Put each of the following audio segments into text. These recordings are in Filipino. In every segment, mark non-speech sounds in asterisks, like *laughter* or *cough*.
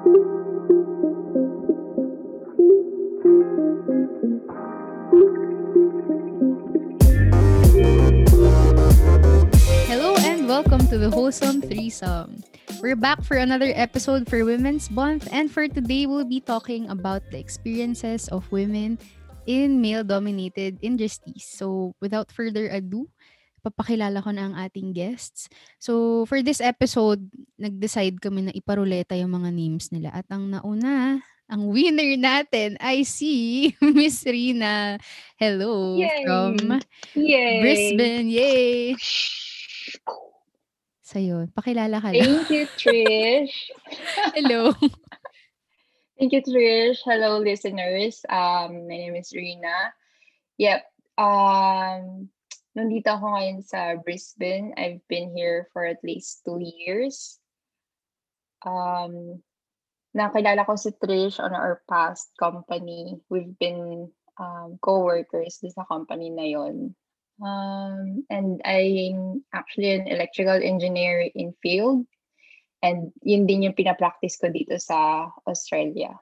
Hello and welcome to the Wholesome Threesome. We're back for another episode for Women's Month, and for today, we'll be talking about the experiences of women in male-dominated industries. So, without further ado, papakilala ko na ang ating guests. So, for this episode, nag-decide kami na iparuleta yung mga names nila. At ang nauna, ang winner natin ay si *laughs* Miss Rina. Hello Yay! from Yay! Brisbane. Yay! Yun, pakilala ka lang. Thank you, Trish. *laughs* Hello. Thank you, Trish. Hello, listeners. Um, my name is Rina. Yep. Um, nandito ako ngayon sa Brisbane. I've been here for at least two years. Um, nakilala ko si Trish on our past company. We've been um, co-workers sa company na yon. Um, and I'm actually an electrical engineer in field. And yun din yung pinapractice ko dito sa Australia.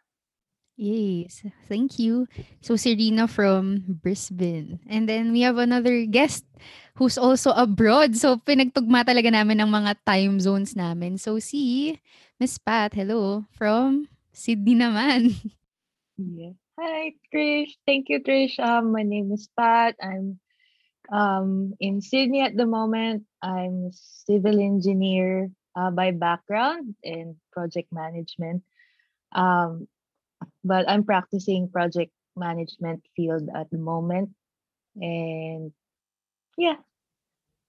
Yes, thank you. So Serena from Brisbane. And then we have another guest who's also abroad. So pinagtugma talaga namin ng mga time zones namin. So si Miss Pat, hello, from Sydney naman. Yeah. Hi, Trish. Thank you, Trish. Um, my name is Pat. I'm um, in Sydney at the moment. I'm civil engineer uh, by background and project management. Um, but I'm practicing project management field at the moment. And yeah.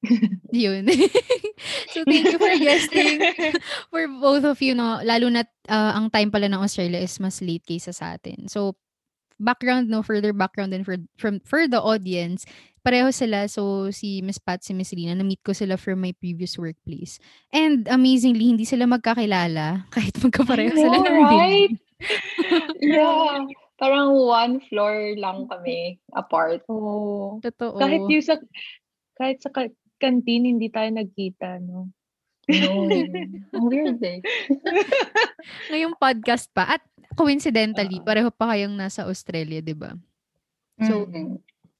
*laughs* Yun. *laughs* so thank you for guesting *laughs* for both of you, no? Lalo na uh, ang time pala ng Australia is mas late kaysa sa atin. So background, no? Further background and for, from, for the audience, pareho sila. So, si Miss Pat, si Miss Rina, na-meet ko sila from my previous workplace. And amazingly, hindi sila magkakilala kahit magkapareho sila ng right? Yeah. Parang one floor lang kami apart. Oh, Totoo. kahit yung sa kahit sa canteen hindi tayo nagkita, no? No. *laughs* Ang weird eh. Ngayong podcast pa. At coincidentally, pareho pa kayong nasa Australia, di ba? So, Mhm.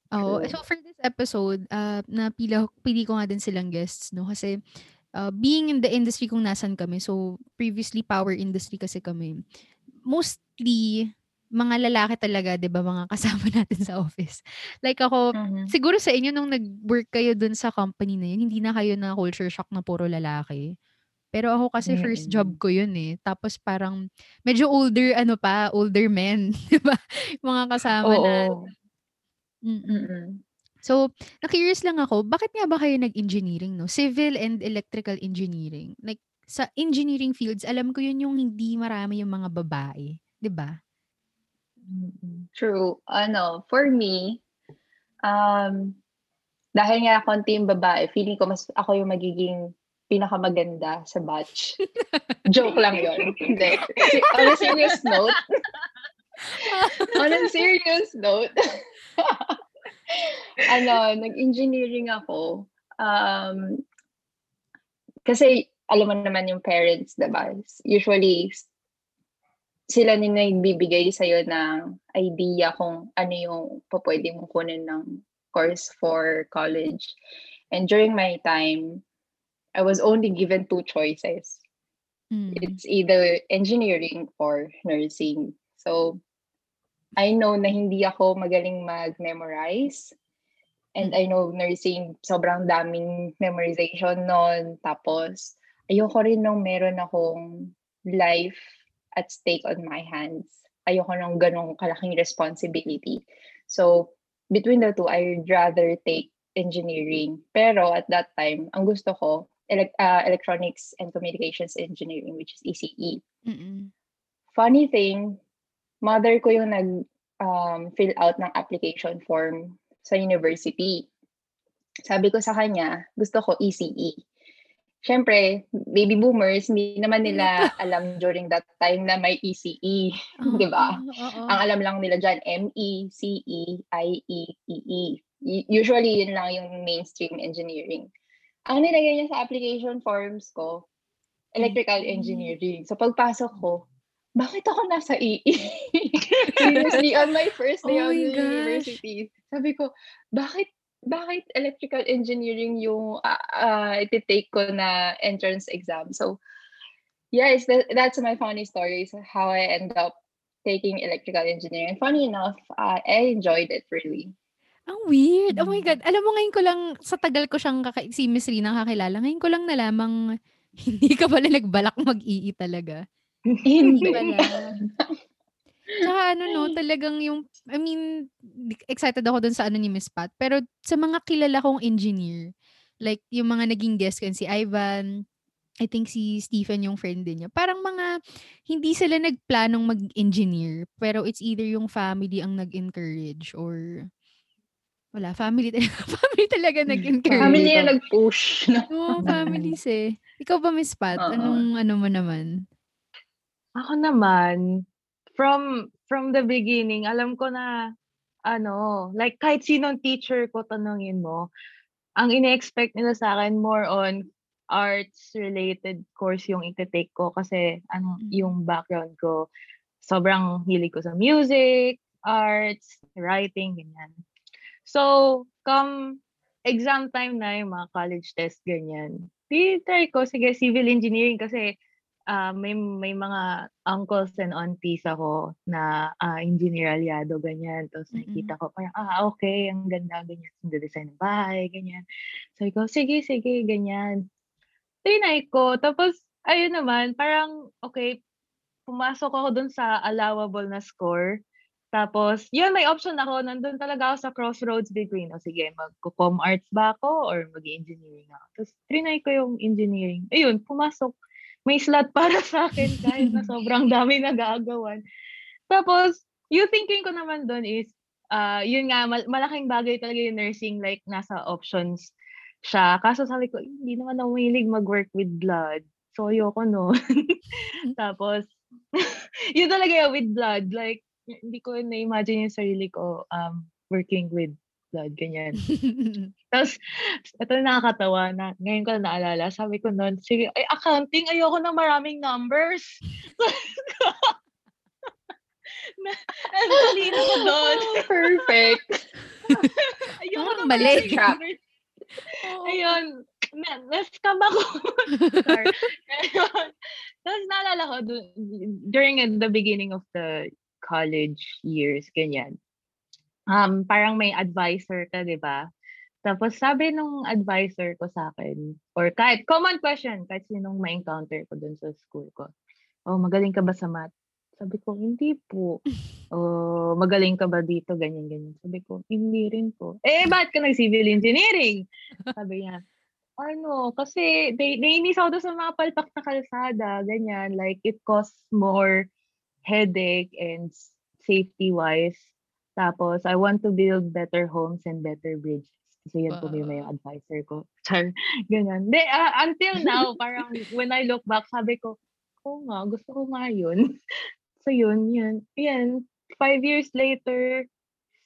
Oo. True. So for this episode, uh, napila pili ko nga din silang guests, no? Kasi uh, being in the industry kung nasan kami, so previously power industry kasi kami, mostly mga lalaki talaga, 'di ba, mga kasama *laughs* natin sa office. Like ako, Mhm. siguro sa inyo nung nag-work kayo dun sa company na yun, hindi na kayo na culture shock na puro lalaki. Pero ako kasi first job ko yun eh. Tapos parang medyo older ano pa, older men, *laughs* 'di ba? Mga kasama na. Oo. Mm. Mm-mm. So, na-curious lang ako, bakit nga ba kayo nag-engineering, no? Civil and electrical engineering. Like, sa engineering fields, alam ko yun yung hindi marami yung mga babae. 'di ba? Mm-mm. True. Ano, for me, um, dahil nga konti yung babae, feeling ko mas ako yung magiging pinakamaganda sa batch. *laughs* Joke lang yun. Hindi. On a serious note, *laughs* on a serious note, *laughs* ano, nag-engineering ako. Um, kasi, alam mo naman yung parents, diba? Usually, sila din nagbibigay sa'yo ng idea kung ano yung pwede mong kunin ng course for college. And during my time, I was only given two choices. Mm. It's either engineering or nursing. So, I know na hindi ako magaling mag-memorize. And I know nursing, sobrang daming memorization nun. Tapos, ayoko rin nung meron akong life at stake on my hands. Ayoko nung ganong kalaking responsibility. So, between the two, I'd rather take engineering. Pero at that time, ang gusto ko, elec- uh, electronics and communications engineering, which is ECE. Mm-mm. Funny thing, mother ko yung nag um, fill out ng application form sa university. Sabi ko sa kanya, gusto ko ECE. Siyempre, baby boomers, hindi naman nila *laughs* alam during that time na may ECE. Di ba? Oo. Ang alam lang nila dyan, ME, CE, IE, EE. Usually, yun lang yung mainstream engineering. Ang nilagay niya sa application forms ko, electrical Mm. engineering. So, pagpasok ko, bakit ako nasa EE? *laughs* Seriously, on my first day Oh of university, sabi ko, bakit bakit electrical engineering yung uh, uh, iti-take ko na entrance exam? So, yes, that, that's my funny story. So how I end up taking electrical engineering. Funny enough, uh, I enjoyed it really. Ang weird. Oh my Mm. God. Alam mo ngayon ko lang, sa tagal ko siyang kaka- si Miss Rina kakilala, ngayon ko lang nalamang *laughs* hindi ka pala nagbalak mag-ii talaga. *laughs* Hindi. Wala. Tsaka ano no, talagang yung, I mean, excited ako dun sa ano ni Miss Pat. Pero sa mga kilala kong engineer, like yung mga naging guest ko, si Ivan, I think si Stephen yung friend din niya. Parang mga, hindi sila nagplanong mag-engineer. Pero it's either yung family ang nag-encourage or wala, family talaga. *laughs* family talaga nag-encourage. Family yung nag-push. No? Oo, families eh. Ikaw ba, Miss Pat? Oo. Anong ano mo naman? Ako naman, from from the beginning, alam ko na, ano, like kahit sinong teacher ko tanungin mo, ang ine-expect nila sa akin more on arts-related course yung ite-take ko kasi ano, yung background ko, sobrang hilig ko sa music, arts, writing, ganyan. So, come exam time na yung mga college test, ganyan. Di try ko, sige, civil engineering kasi ah, may may mga uncles and aunties ako na ah, engineer aliado, ganyan. Tapos Mm-mm. nakikita ko parang, ah, okay, ang ganda, ganyan. Nagde-design ng bahay, ganyan. Sabi ko, sige, sige, ganyan. Tinay ko. Tapos, ayun naman, parang, okay, pumasok ako dun sa allowable na score. Tapos, yun, may option ako. Nandun talaga ako sa crossroads between, o sige, mag-com arts ba ako or mag-engineering ako. Tapos, trinay ko yung engineering. Ayun, pumasok. May slot *laughs* para sa akin kahit na sobrang dami nagagawan. Tapos, yung thinking ko naman doon is, ah yun nga, mal- malaking bagay talaga yung nursing, like, nasa options siya. Kaso sabi ko, hindi naman ako mahilig mag-work with blood. So, ayoko no. *laughs* Tapos, *laughs* yun talaga yung with blood. Like, hindi ko na-imagine yung sarili ko um, working with blood, ganyan. *laughs* Tapos, ito na nakakatawa na ngayon ko na naalala. Sabi ko noon, sige, ay, accounting, ayoko ng maraming numbers. ang talino ko doon. Perfect. *laughs* Ayoko ng mali. numbers. Ayun, na, na-scam ako. *laughs* Tapos naalala ko, during the beginning of the college years, ganyan, um, parang may advisor ka, di ba? Tapos sabi nung advisor ko sa akin, or kahit common question, kahit sinong ma-encounter ko dun sa school ko, oh, magaling ka ba sa math? Sabi ko, hindi po. *laughs* Oh, magaling ka ba dito? Ganyan, ganyan. Sabi ko, hindi rin po. Eh, ba't ka nag-civil engineering? Sabi niya, ano, kasi they, nainis ako sa mga palpak na kalsada, ganyan. Like, it costs more headache and safety-wise. Tapos, I want to build better homes and better bridges. Kasi yun po yung Wow. advisor ko. *laughs* Char, ganyan. De, ah, until now, parang when I look back, sabi ko, oo nga, gusto ko nga yun. *laughs* so yun, yun. Yan, five years later,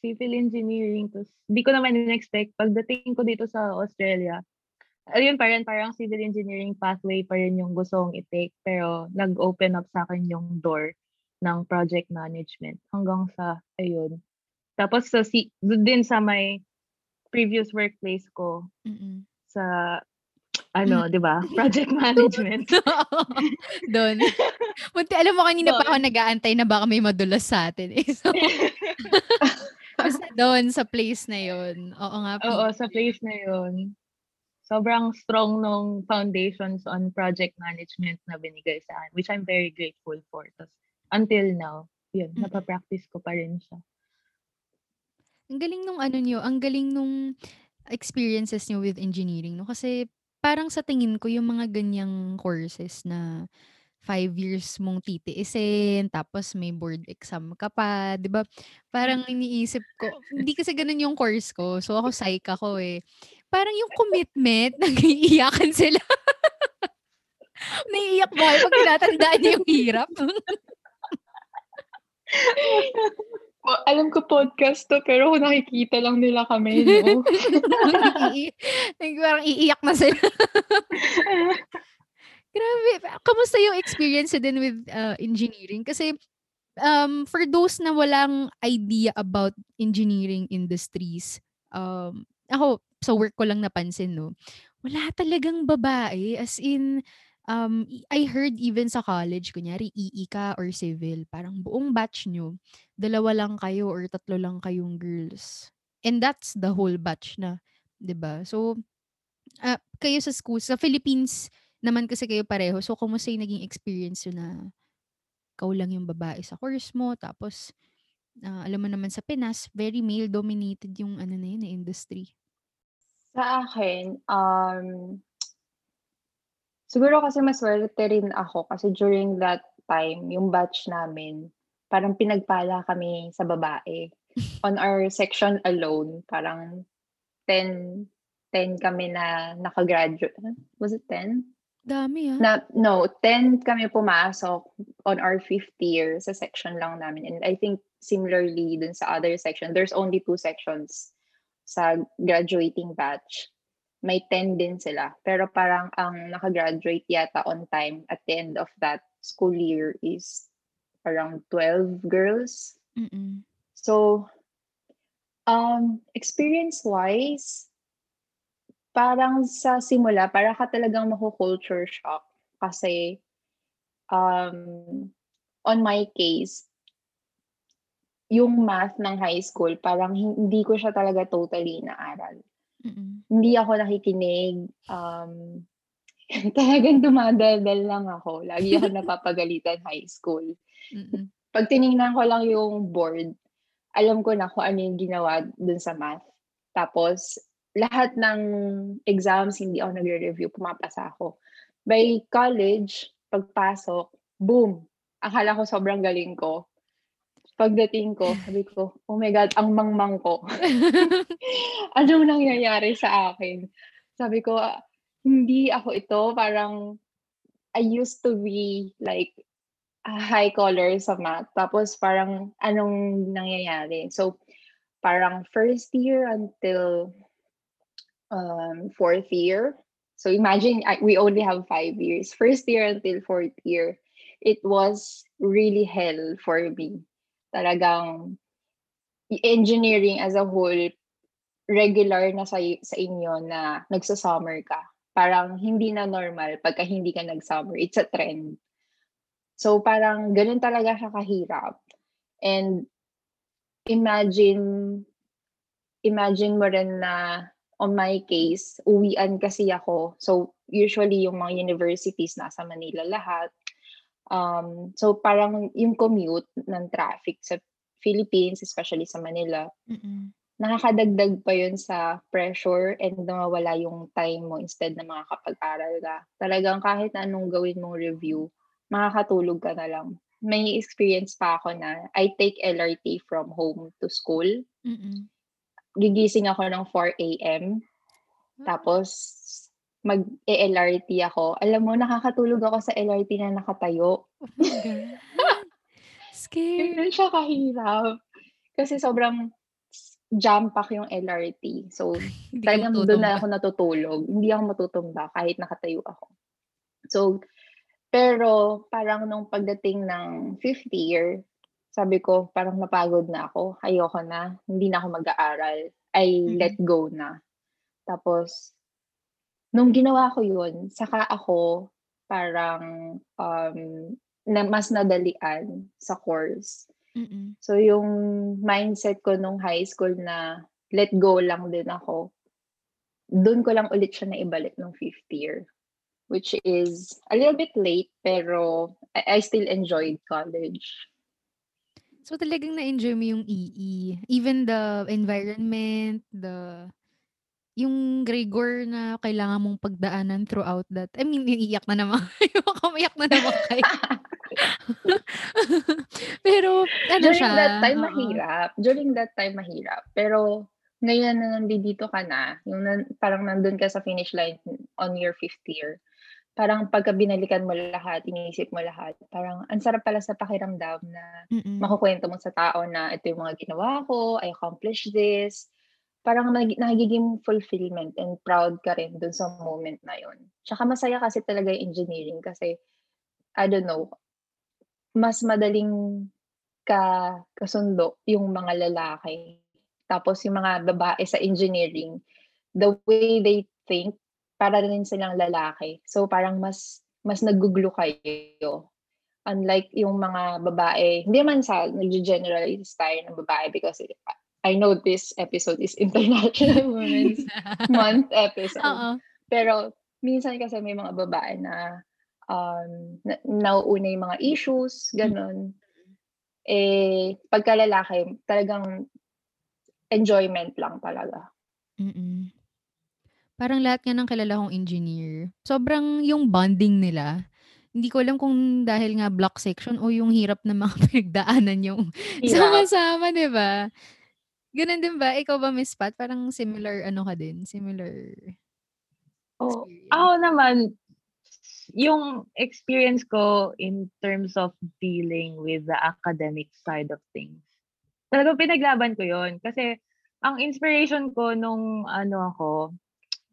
civil engineering. Tapos, di ko naman in-expect. Pagdating ko dito sa Australia, ayun pa rin, parang civil engineering pathway pa rin yung gusto kong i-take. Pero, nag-open up sa akin yung door ng project management hanggang sa, ayun. Tapos, sa, si, din sa may previous workplace ko, Mm-mm. sa, ano, di ba? *laughs* Project *laughs* management. *laughs* Doon. Buti alam mo kanina pa Doon. ako nag-aantay na baka may madulas sa atin. Eh. So, basta doon sa place na yon. Oo nga. Oo, Pete. sa place na yun. Sobrang strong nung foundations on project management na binigay sa akin, which I'm very grateful for. Tapos, until now, yun, Mm. napapractice ko pa rin siya. Ang galing nung ano niyo, ang galing nung experiences niyo with engineering. No? Kasi parang sa tingin ko yung mga ganyang courses na five years mong titiisin, tapos may board exam ka pa, di ba? Parang iniisip ko, hindi kasi ganun yung course ko. So ako *laughs* psych ako eh. Parang yung commitment, *laughs* nag-iiyakan sila. Naiiyak ba kayo pag tinatandaan niyo yung hirap? *laughs* Oh, alam ko podcast to, pero kung nakikita lang nila kami, no? *laughs* Parang iiyak na sila. *laughs* Grabe. Kamusta yung experience din with uh, engineering? Kasi um, for those na walang idea about engineering industries, um, ako, sa work ko lang napansin, no? Wala talagang babae. As in, um, I heard even sa college, kunyari, EE ka or civil, parang buong batch nyo, dalawa lang kayo or tatlo lang kayong girls. And that's the whole batch na, 'di ba? So, uh, kayo sa school, sa Philippines naman kasi kayo pareho. So, kumusta yung naging experience yun na ikaw lang yung babae sa course mo, tapos, uh, alam mo naman sa Pinas, very male-dominated yung ano na yun, na industry. Sa akin, um, siguro kasi maswerte rin ako kasi during that time, yung batch namin, parang pinagpala kami sa babae. *laughs* On our section alone, parang 10 10 kami na nakagraduate. Was it 10? Dami ah. Na, no, 10 kami pumasok on our fifth year sa section lang namin. And I think similarly dun sa other section, there's only two sections sa graduating batch. May 10 din sila. Pero parang ang nakagraduate yata on time at the end of that school year is around 12 girls. Mm-mm. So, um, experience-wise, parang sa simula, para ka talagang maku-culture shock. Kasi, um, on my case, yung math ng high school, parang hindi ko siya talaga totally naaral. Mm-mm. Hindi ako nakikinig. Um, *laughs* talagang dumadaldal lang ako. Lagi ako *laughs* napapagalitan high school. Mm-mm. Pag tinignan ko lang yung board, alam ko na kung ano yung ginawa dun sa math. Tapos, lahat ng exams, hindi ako nagre-review, pumapasa ako. By college, pagpasok, boom! Akala ko sobrang galing ko. Pagdating ko, sabi ko, oh my God, ang mangmang ko. *laughs* Anong nangyayari sa akin? Sabi ko, hindi ako ito. Parang, I used to be like a high color sa math. Tapos parang, anong nangyayari? So, parang first year until um, fourth year. So imagine I, we only have five years. First year until fourth year, it was really hell for me. Talagang engineering as a whole, regular na sa, sa inyo na nagsa-summer ka. Parang hindi na normal pagka hindi ka nag-summer. It's a trend. So parang ganun talaga siya kahirap. And imagine imagine mo rin na on my case, uwian kasi ako. So, usually yung mga universities nasa Manila lahat. Um, so, parang yung commute ng traffic sa Philippines, especially sa Manila, Mm-mm. nakakadagdag pa yun sa pressure and nawawala yung time mo instead na makakapag-aral ka. Talagang kahit anong gawin mong review, makakatulog ka na lang. May experience pa ako na I take LRT from home to school. Mm-mm gigising ako ng 4 a.m. Tapos, mag-LRT ako. Alam mo, nakakatulog ako sa LRT na nakatayo. Oh my God. *laughs* Scary. Ganun siya kahirap. Kasi sobrang jam pack yung LRT. So, talagang doon na ako natutulog. Hindi ako matutumba kahit nakatayo ako. So, pero parang nung pagdating ng fifth year, sabi ko, parang napagod na ako. Ayoko na. Hindi na ako mag-aaral. I Mm. let go na. Tapos, nung ginawa ko yun, saka ako parang um, na mas nadalian sa course. Mm-mm. So, yung mindset ko nung high school na let go lang din ako, doon ko lang ulit siya na ibalik nung fifth year. Which is a little bit late, pero I, I still enjoyed college. So talagang na-enjoy mo yung EE. Even the environment, the yung rigor na kailangan mong pagdaanan throughout that. I mean, iiyak na naman *laughs* kayo. Kumiyak na naman kayo. *laughs* Pero, ano During siya? that time, oo. mahirap. During that time, mahirap. Pero, ngayon na nandito ka na, yung nan- parang nandun ka sa finish line on your fifth year, parang pagka binalikan mo lahat, iniisip mo lahat, parang ang sarap pala sa pakiramdam na Mm-mm. makukwento mo sa tao na ito yung mga ginawa ko, I accomplished this. Parang nag nagiging fulfillment and proud ka rin dun sa moment na yun. Tsaka masaya kasi talaga yung engineering kasi, I don't know, mas madaling ka kasundo yung mga lalaki. Tapos yung mga babae sa engineering, the way they think, para rin silang lalaki. So parang mas mas naggu-glue kayo. Unlike yung mga babae, hindi naman sa nagge-generalize tayo ng babae because I know this episode is International *laughs* Women's *laughs* Month episode. Oo. Pero minsan kasi may mga babae na um, na, nauuna yung mga issues, ganun. Eh, pagka lalaki, talagang enjoyment lang talaga. Mm. Parang lahat nga ng kilala kong engineer, sobrang yung bonding nila, hindi ko alam kung dahil nga block section o yung hirap ng mga *laughs* pinagdaanan yung Hirap. sama-sama, 'di ba? Gano'n din ba? Ikaw ba, Miss Pat, parang similar ano ka din, similar Oh, ako naman, yung experience ko in terms of dealing with the academic side of things, talagang pinaglaban ko yon Kasi ang inspiration ko nung ano ako,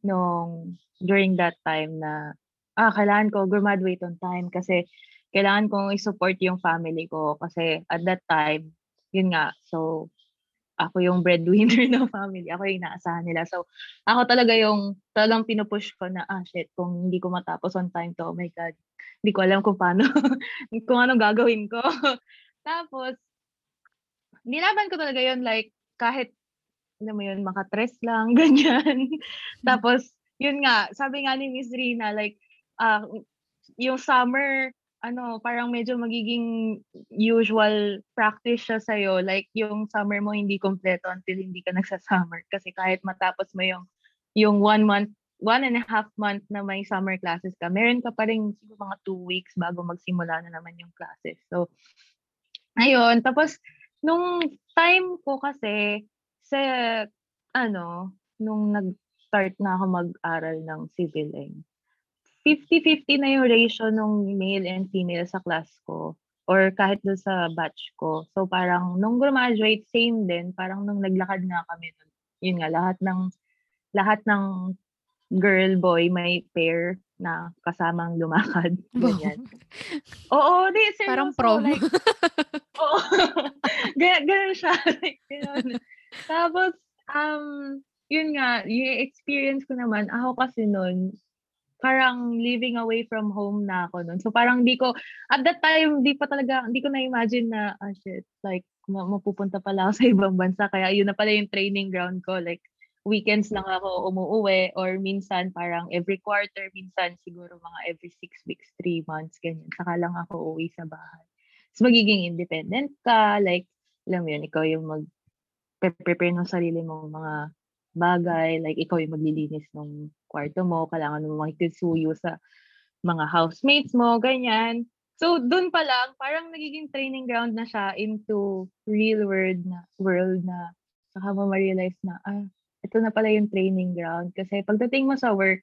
nung during that time na, ah, kailangan ko graduate on time kasi kailangan kong i-support yung family ko. Kasi at that time, yun nga, so ako yung breadwinner ng family, ako yung inaasahan nila. So, ako talaga yung talagang pinupush ko na, ah, shit, kung hindi ko matapos on time to, oh my God, hindi ko alam kung paano, *laughs* kung anong gagawin ko. *laughs* Tapos, nilaban ko talaga yun, like, kahit, alam mo yun, makatres lang, *laughs* ganyan. Tapos, yun nga, sabi nga ni Miss Rina, like, ah, yung summer, ano, parang medyo magiging usual practice siya sa'yo. Like, yung summer mo hindi kompleto until hindi ka *laughs* nagsa-summer. Kasi kahit matapos mo yung, yung one month, one and a half month na may summer classes ka, meron ka pa rin mga two weeks bago magsimula na naman yung classes. So, ayun. Tapos, nung time ko kasi, sa, ano, nung nag-start na ako mag-aral ng civil eng, 50-50 na yung ratio nung male and female sa class ko or kahit doon sa batch ko. So parang nung graduate same din, parang nung naglakad nga kami nun, yun nga lahat ng lahat ng girl boy may pair na kasamang lumakad *laughs* ganyan. Oo, di seryoso. Parang prom. Like, *laughs* oo. *laughs* ganyan, ganyan siya. like, ganyan. Tapos, um, yun nga, yung experience ko naman, ako kasi nun, parang living away from home na ako nun. So parang di ko, at that time, di pa talaga, di ko na-imagine na, ah shit, like, ma- mapupunta pala ako *laughs* sa ibang bansa. Kaya yun na pala yung training ground ko. Like, weekends lang ako umuuwi or minsan parang every quarter, minsan siguro mga every six weeks, three months, ganyan. Saka lang ako uwi sa bahay. So magiging independent ka, like, alam mo yun, ikaw yung mag prepare ng sarili mong mga bagay, like ikaw yung maglilinis ng kwarto mo, kailangan mo makikisuyo sa mga housemates mo, ganyan. So, doon pa lang, parang nagiging training ground na siya into real world na, world na, saka mo ma-realize na, ah, ito na pala yung training ground. Kasi pagdating mo sa work,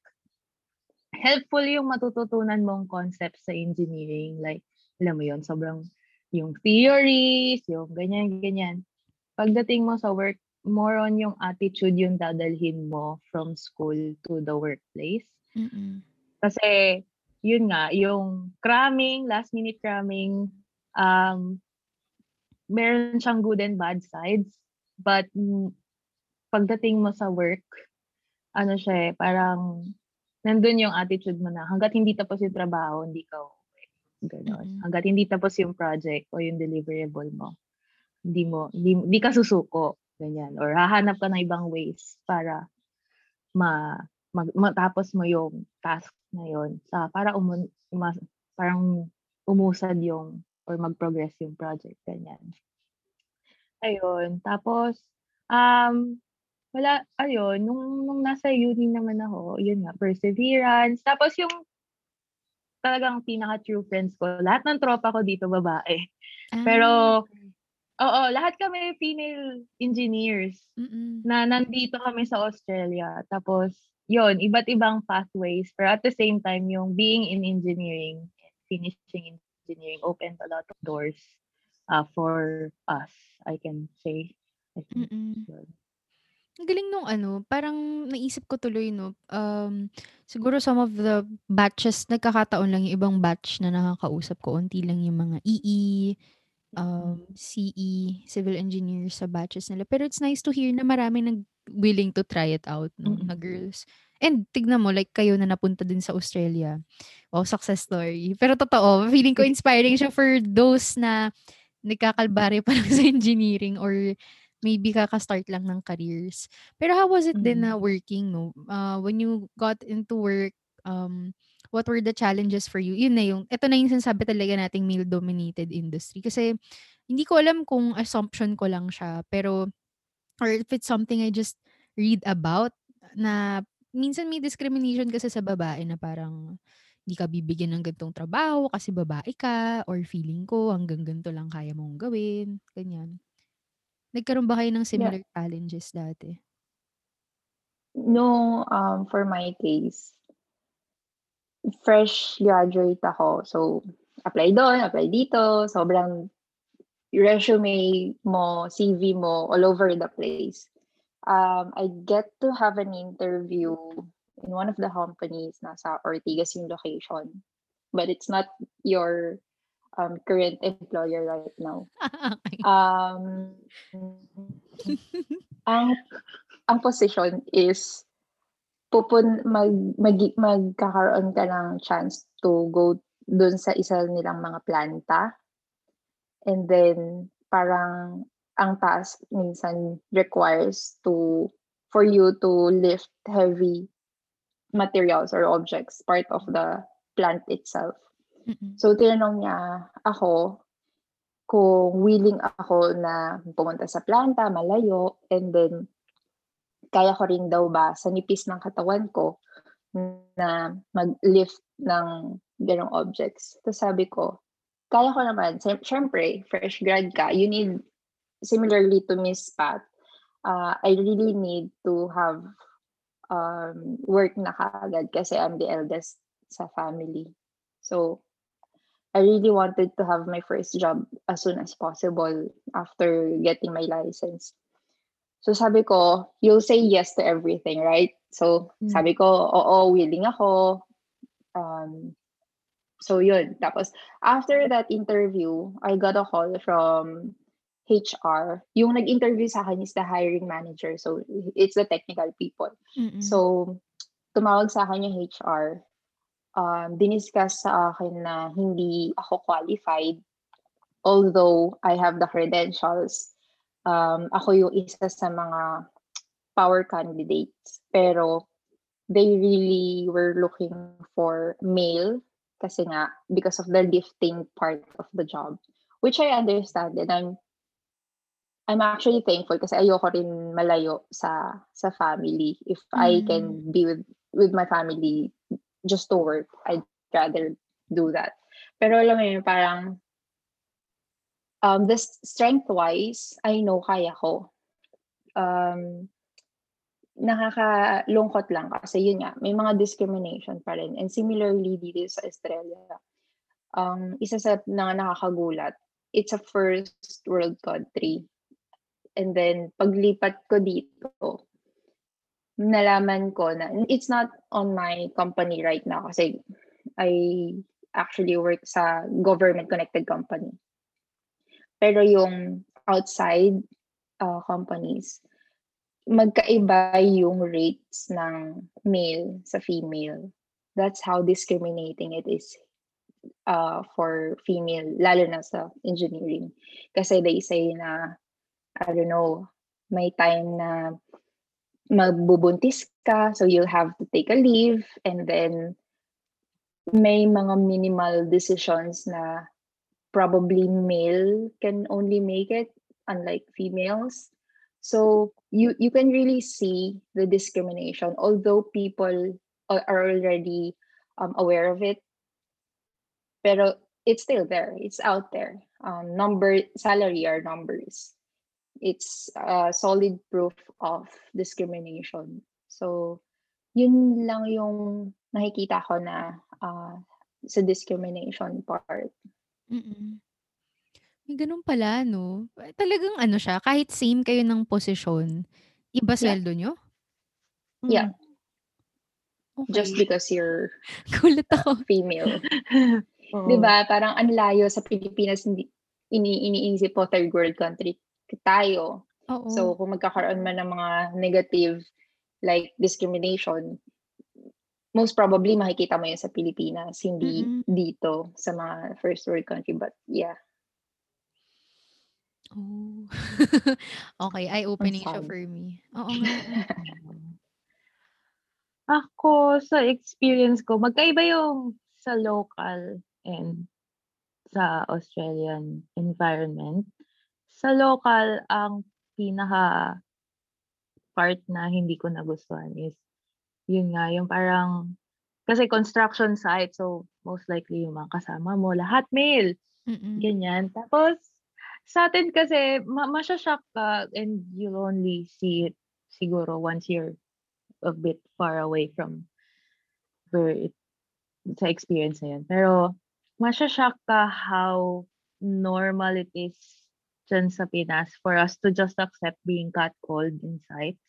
helpful yung matututunan mong concepts sa engineering. Like, alam mo yon sobrang yung theories, yung ganyan-ganyan. Pagdating mo sa work, more on yung attitude yung dadalhin mo from school to the workplace. Mm. Kasi, yun nga, yung cramming, last minute cramming, um, meron siyang good and bad sides. But, mm, pagdating mo sa work, ano siya eh, parang, nandun yung attitude mo na, hanggat hindi tapos yung trabaho, hindi ka uuwi. Ganon. Mm. Hanggat hindi tapos yung project o yung deliverable mo, hindi mo, hindi, hindi ka susuko. Ganyan. Or hahanap ka ng ibang ways para ma, mag, matapos mo yung task na yon sa para umun, uma, parang umusad yung or mag-progress yung project ganyan. Ayun. Tapos um wala ayun nung nung nasa uni naman ako, yun nga perseverance. Tapos yung talagang pinaka true friends ko, lahat ng tropa ko dito babae. Pero Ah, Oo, lahat kami female engineers mm. na nandito kami sa Australia. Tapos, yon iba't ibang pathways. Pero at the same time, yung being in engineering, finishing engineering opened a lot of doors uh, for us, I can say. I think Mm. yun. Ang galing nung ano, parang naisip ko tuloy 'no, um, siguro some of the batches nagkakataon lang yung ibang batch na nakakausap ko onti lang yung mga EE, um, CE, civil engineers sa batches nila. Pero it's nice to hear na maraming nag willing to try it out 'no, Mm. na girls. And tignan mo like kayo na napunta din sa Australia. Wow, success story. *laughs* Pero totoo, feeling ko inspiring siya for those na nagkakalbaryo pa *laughs* lang sa engineering or maybe kaka-start lang ng careers. Pero how was it din Mm. na working 'no? Uh, when you got into work, um, what were the challenges for you? Yun na yung eto na yung sinasabi talaga nating male-dominated industry. Kasi hindi ko alam kung assumption ko lang siya, pero or if it's something I just read about na minsan may discrimination kasi sa babae na parang hindi ka bibigyan ng ganitong trabaho kasi babae ka or feeling ko hanggang ganito lang kaya mong gawin, ganyan. Nagkaroon ba kayo ng Yeah. similar challenges dati? No, um, for my case, fresh graduate ako. So, apply doon, apply dito. Sobrang resume mo, CV mo, all over the place. Um, I get to have an interview in one of the companies nasa Ortigas yung location. But it's not your um, current employer right now. *laughs* Um, *laughs* ang ang position is pupun mag magi magkakaroon ka ng chance to go dun sa isa nilang mga planta. And then parang ang task minsan requires to for you to lift heavy materials or objects, part of the plant itself. Mm. So tinanong niya ako kung willing ako na pumunta sa planta, malayo, and then kaya ko rin daw ba sa nipis ng katawan ko na mag-lift ng gano'ng objects. Tapos sabi ko, kaya ko naman. Siyem siyempre, fresh grad ka, you need, similarly to Miss Pat, uh, I really need to have um, work na kaagad kasi I'm the eldest sa family. So, I really wanted to have my first job as soon as possible after getting my license. So sabi ko, you'll say yes to everything, right? So Hmm. sabi ko, oo, willing ako. Um, so yun. Tapos after that interview, I got a call from HR. Yung nag-interview sa akin is the hiring manager. So it's the technical people. Mm. So tumawag sa akin yung HR. Um, diniscuss sa akin na hindi ako qualified although I have the credentials. Um, ako yung isa sa mga power candidates. Pero they really were looking for male kasi nga because of the lifting part of the job. Which I understand and I'm I'm actually thankful kasi ayoko rin malayo sa sa family. If I Mm. can be with with my family just to work, I'd rather do that. Pero alam mo yun, parang um, the s- strength-wise, I know kaya ko. Um, nakakalungkot lang kasi yun nga, may mga discrimination pa rin. And similarly dito sa Australia, um, isa sa mga nakakagulat, it's a first world country. And then, paglipat ko dito, nalaman ko na it's not on my company right now kasi I actually work sa government-connected company. Pero yung outside uh, companies, magkaiba yung rates ng male sa female. That's how discriminating it is uh, for female, lalo na sa engineering. Kasi they say na, I don't know, may time na magbubuntis ka, so you'll have to take a leave, and then may mga minimal decisions na probably male can only make it, unlike females. So you you can really see the discrimination, although people are already um, aware of it. Pero it's still there. It's out there. Um, number salary are numbers. It's a solid proof of discrimination. So yun lang yung nakikita ko na uh, sa discrimination part. Mm. May gano'n pala 'no? Eh, talagang ano siya, kahit same kayo ng posisyon, Iba Yeah. sweldo nyo? Yeah. Okay. Just because you're *laughs* Gulat ako. *laughs* female. Oo. *laughs* 'Di ba? Parang ang layo sa Pilipinas hindi ini iniisip po third world country tayo. Oo. So kung magkakaroon man ng mga negative like discrimination, most probably makikita mo yun sa Pilipinas, hindi Mm-mm. dito sa mga first world country. But yeah, Oh. *laughs* okay, eye-opening siya for me. Oo nga. *laughs* Ako, sa experience ko, magkaiba yung sa local and sa Australian environment. Sa local, ang pinaka part na hindi ko nagustuhan is yun nga, yung parang kasi construction site, so most likely yung mga kasama mo, lahat male. Mm-mm. Ganyan. Tapos, sa atin kasi, ma masya-shock ka and you'll only see it siguro once you're a bit far away from where it, sa experience na yun. Pero, masya-shock ka how normal it is dyan sa Pinas for us to just accept being catcalled in sites.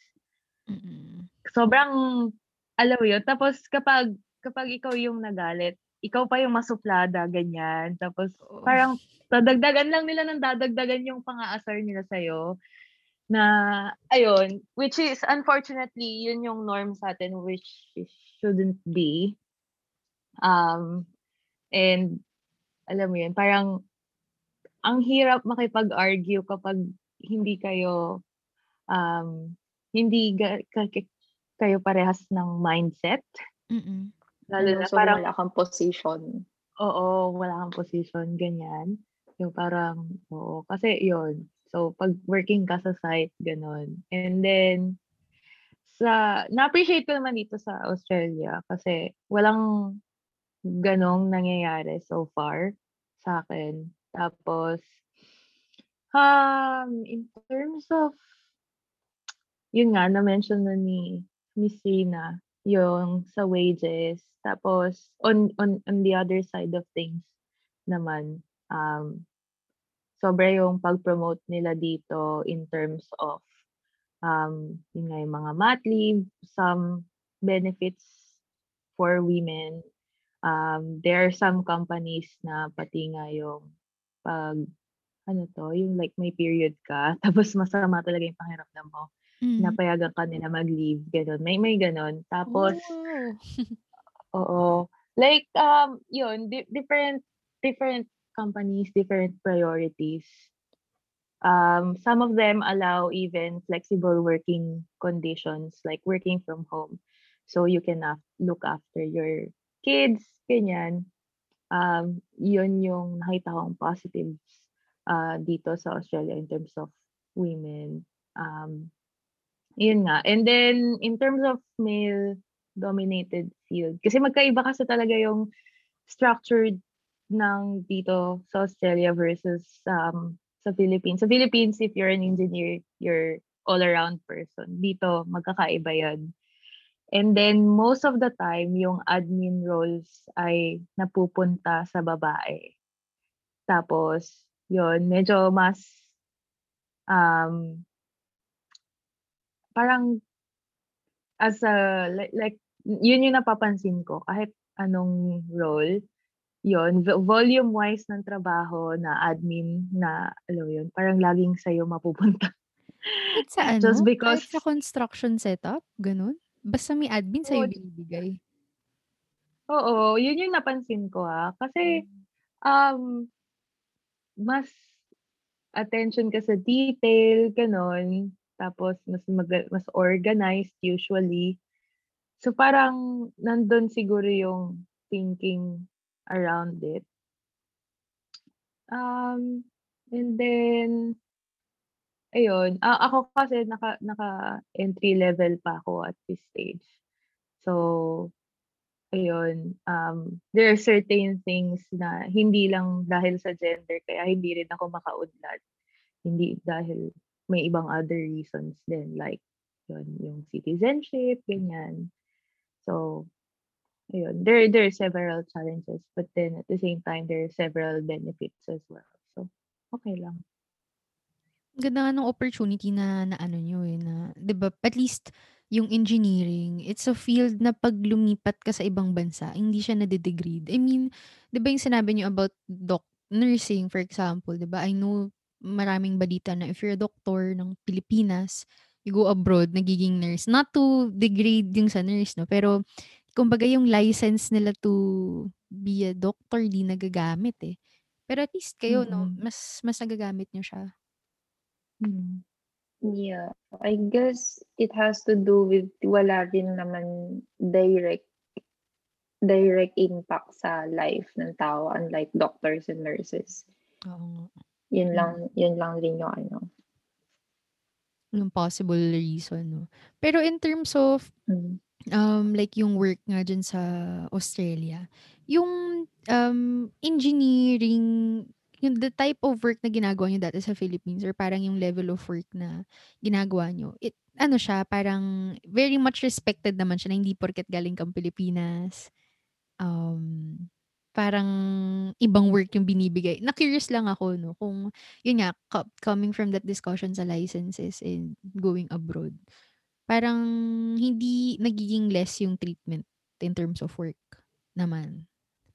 Mm-mm. Sobrang, alam mo yun. Tapos, kapag, kapag ikaw yung nagalit, ikaw pa yung masuplada, ganyan. Tapos, parang dadagdagan lang nila ng dadagdagan yung pang-aasar nila sa'yo na ayun which is unfortunately yun yung norm sa atin which it shouldn't be um and alam mo yun parang ang hirap makipag-argue kapag hindi kayo um hindi ga- ka- ka- kayo parehas ng mindset Mm-mm. lalo na so parang wala kang position. Oo, wala kang position, ganyan. Yung parang, oo, kasi yun. So, pag working ka sa site, ganun. And then, sa, na-appreciate ko naman dito sa Australia kasi walang ganong nangyayari so far sa akin. Tapos, um, in terms of, yun nga, na-mention na ni Miss Rina, yung sa wages. Tapos, on, on, on the other side of things naman, um, sobra yung pag-promote nila dito in terms of, um, yun nga, yung mga mat leave, some benefits for women. Um, there are some companies na pati nga yung pag, ano to, yung like may period ka, *laughs* tapos masama talaga yung pakiramdam mo Mm. napayagan ka nila mag-leave, gano'n. May may gano'n. Tapos, Wow. *laughs* oo. Like, um, yun, di- different, different companies, different priorities. Um, some of them allow even flexible working conditions, like working from home. So you can af- look after your kids, ganyan. Um, yun yung nakita kong positives uh, dito sa Australia in terms of women. Um, yun nga. And then, in terms of male-dominated field, kasi magkaiba kasi talaga yung structured ng dito sa Australia versus um, sa Philippines. Sa Philippines, if you're an engineer, you're all-around person. Dito, magkakaiba yan. And then, most of the time, yung admin roles ay napupunta sa babae. Tapos, yun, medyo mas um, parang as a like, like yun yung napapansin ko kahit anong role vo- volume wise ng trabaho na admin na alam yun parang laging sa'yo mapupunta Kahit sa *laughs* ano? just Kahit because sa construction setup? Ganun? Basta may admin sa'yo Oo. binibigay. oo yun yung napansin ko ha kasi um mas attention ka sa detail ganon tapos mas mag- mas organized usually. So parang nandun siguro yung thinking around it. Um and then ayun a- ako kasi naka naka entry level pa ako at this stage. So ayun um there are certain things na hindi lang dahil sa gender kaya hindi rin ako makaunlad hindi dahil may ibang other reasons din like yun yung citizenship ganyan so ayun there there are several challenges but then at the same time there are several benefits as well so okay lang Ganda nga nung opportunity na naano niyo, eh, na 'di ba at least yung engineering, it's a field na 'pag lumipat ka sa ibang bansa hindi siya nade-degrade. I mean, 'di ba yung sinabi niyo about doc nursing for example, 'di ba? I know maraming balita na if you're a doctor ng Pilipinas, you go abroad nagiging nurse. Not to degrade yung sa nurse 'no, pero kumbaga yung license nila to be a doctor di nagagamit, eh. Pero at least kayo 'no, Mm. mas mas nagagamit niyo siya. Mm. Yeah, I guess it has to do with wala rin naman direct direct impact sa life ng tao unlike doctors and nurses. Oo nga. Yun Mm. lang yun lang rin yung ano. Yung possible reason 'no. Pero in terms of, Mm. um, like yung work nga diyan sa Australia, yung, um, engineering yung the type of work na ginagawa niyo dati sa Philippines or parang yung level of work na ginagawa niyo, it ano siya parang very much respected naman siya na hindi porket galing kang Pilipinas, um, parang ibang work yung binibigay. Na-curious lang ako 'no, kung yun nga co coming from that discussion sa licenses and going abroad, parang hindi nagiging less yung treatment in terms of work naman?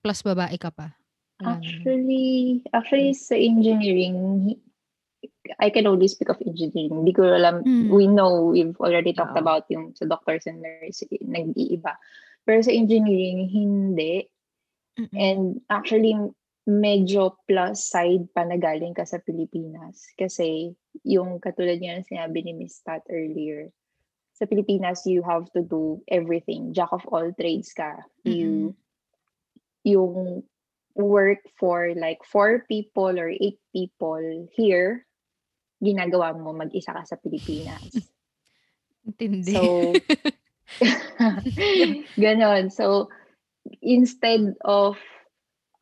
Plus babae ka pa, naman. Actually actually sa engineering, I can only speak of engineering. Di ko alam Mm. we know we've already talked Oo. about yung sa doctors and nurse nag-iiba. Pero sa engineering hindi. Mm. And actually medyo plus side pa na galing ka sa Pilipinas. Kasi yung katulad nga ng sinabi ni Miss Pat earlier, sa Pilipinas you have to do everything. Jack of all trades ka. You Mm. yung work for like 4 people or 8 people here, ginagawa mo mag-isa ka sa Pilipinas. *laughs* Intindi. So *laughs* *laughs* gano'n. So, instead of,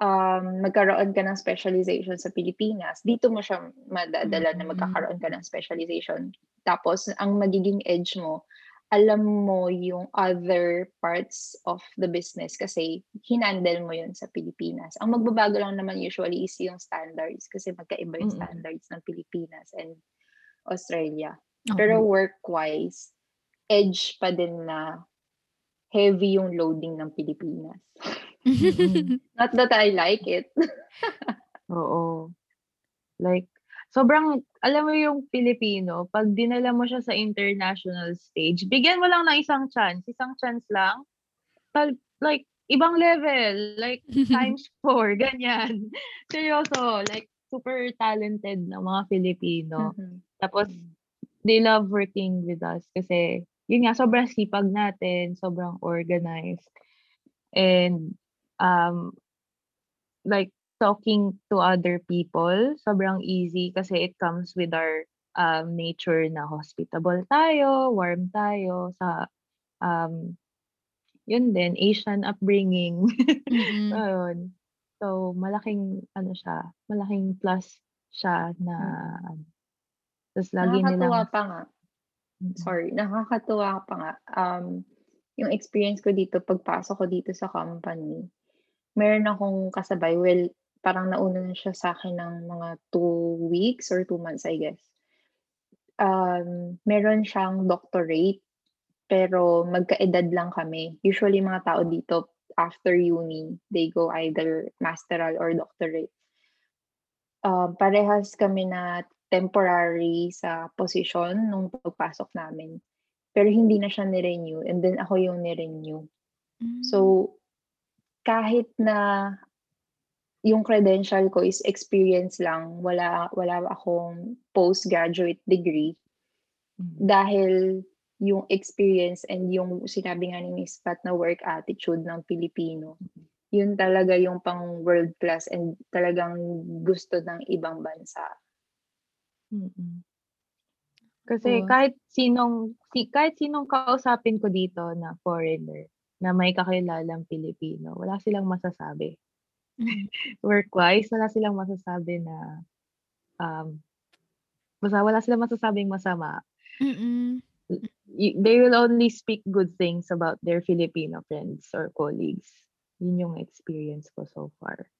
um, magkaroon ka ng specialization sa Pilipinas, dito mo siya madadala na Mm. magkakaroon ka ng specialization. Tapos ang magiging edge mo, alam mo yung other parts of the business kasi hinandle mo yun sa Pilipinas. Ang magbabago lang naman usually is yung standards kasi magkaiba yung Mm. standards ng Pilipinas and Australia. Pero Oo. work-wise, edge pa din na heavy yung loading ng Pilipinas. *laughs* Not that I like it. *laughs* Oo. Like, sobrang alam mo yung Pilipino, 'pag dinala mo siya sa international stage, bigyan mo lang ng isang chance, isang chance lang, tal like ibang level, like *laughs* times 4 ganyan. Seryoso, like super talented na mga Filipino. Mhm. Tapos they love working with us kasi yun nga sobrang sipag natin, sobrang organized. And um like talking to other people, sobrang easy kasi it comes with our um nature na hospitable tayo, warm tayo sa um yun din Asian upbringing. *laughs* Mm. Ayun. So malaking ano siya, malaking plus siya na Mm. tas lagi Nakakatuwa nilang pa nga. Sorry, nakakatuwa pa nga. Um, yung experience ko dito pagpasok ko dito sa company, meron akong kasabay, well, parang nauna na siya sa'kin ng mga 2 weeks or 2 months, I guess. Um, meron siyang doctorate, pero magkaedad lang kami. Usually mga tao dito after uni, they go either masteral or doctorate. Um, parehas kami na temporary sa posisyon nung pagpasok namin. Pero hindi na siya ni-renew and then ako yung ni-renew. Hmm. So, kahit na yung credential ko is experience lang, wala wala akong postgraduate degree. Mm. Dahil yung experience and yung sinabi nga ni Miss Pat na work attitude ng Pilipino, yun talaga yung pang world class and talagang gusto ng ibang bansa. Mm. Kasi Oo. kahit sinong si kahit sinong kausapin ko dito na foreigner, na may kakilalang Pilipino, wala silang masasabi. Mm. *laughs* Work-wise, wala silang masasabi na, um, basta wala silang masasabing masama. Mm. Y they will only speak good things about their Filipino friends or colleagues. Yun yung experience ko so far.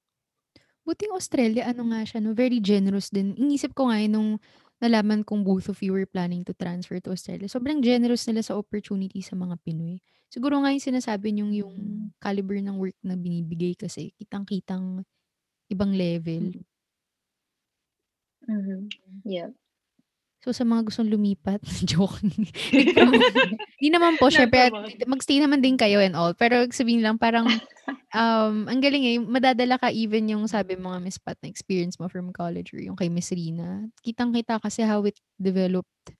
Buti yung Australia ano nga siya 'no, very generous din. Iniisip ko nga nung nalaman kong both of you were planning to transfer to Australia. Sobrang generous nila sa opportunity sa mga Pinoy. Siguro nga yung sinasabi niyong yung Mm. caliber ng work na binibigay kasi kitang-kitang ibang level. Mhm. Yeah. So sa mga gustong lumipat, *laughs* joke. Nag-promote. Di naman po, syempre mag-stay naman din kayo and all. Pero sabihin lang parang um, ang galing eh, madadala ka even yung sabi mo nga Miss Pat na experience mo from college or yung kay Miss Rina. Kitang-kita kasi how it developed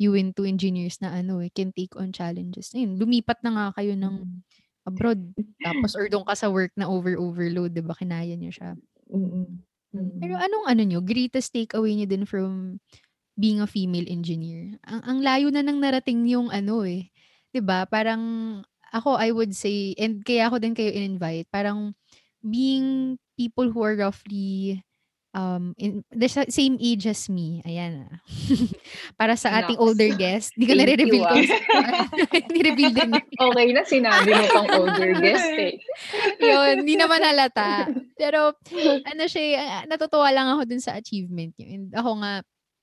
you into engineers na ano eh, can take on challenges. Ayun, lumipat na nga kayo ng abroad. Tapos or doon ka sa work na over-overload, di ba? Kinaya niyo siya. Mm. Pero anong ano nyo, greatest takeaway nyo din from being a female engineer? Ang, ang layo na nang narating yung ano eh. 'Di ba Parang ako, I would say, and kaya ako din kayo in-invite, parang being people who are roughly um in the sa- same age as me. Ayan. ah. *laughs* Para sa ating Naks. older guest. Di ko Thank nare-reveal you, kung ah. *laughs* Ni-reveal din. Okay na sinabi mo pang older guest eh. *laughs* Yun, hindi naman halata. Pero, ano siya, eh, ah, natutuwa lang ako dun sa achievement niyo. And ako nga,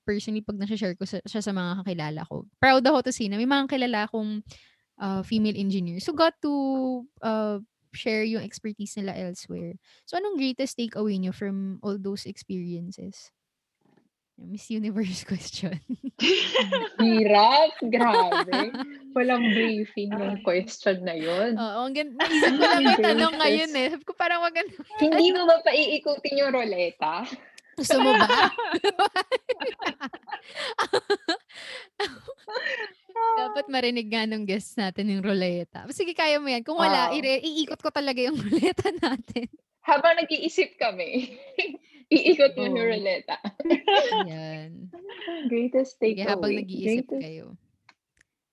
personally, pag nasa-share ko sa, siya sa mga kakilala ko, proud ako to see na may mga kilala akong uh, female engineers who got to uh, share yung expertise nila elsewhere. So, anong greatest takeaway niyo from all those experiences? Miss Universe *laughs* question. *laughs* Hirap. Grabe. Walang briefing ng question na yun. Oo, ang ganda. Naisip ko lang may tanong ngayon eh. Sabi ko parang maganda. Hindi *laughs* mo ba paiikutin yung roleta? Gusto mo ba? *laughs* Dapat marinig nga nung guest natin yung ruleta. Sige, kaya mo yan. Kung wala, Oo. ire- iikot ko talaga yung *laughs* ruleta natin. Habang nag-iisip kami, *laughs* iikot mo yung Oo. roleta. Yan. Greatest Sige, takeaway. habang nag-iisip Greatest- kayo.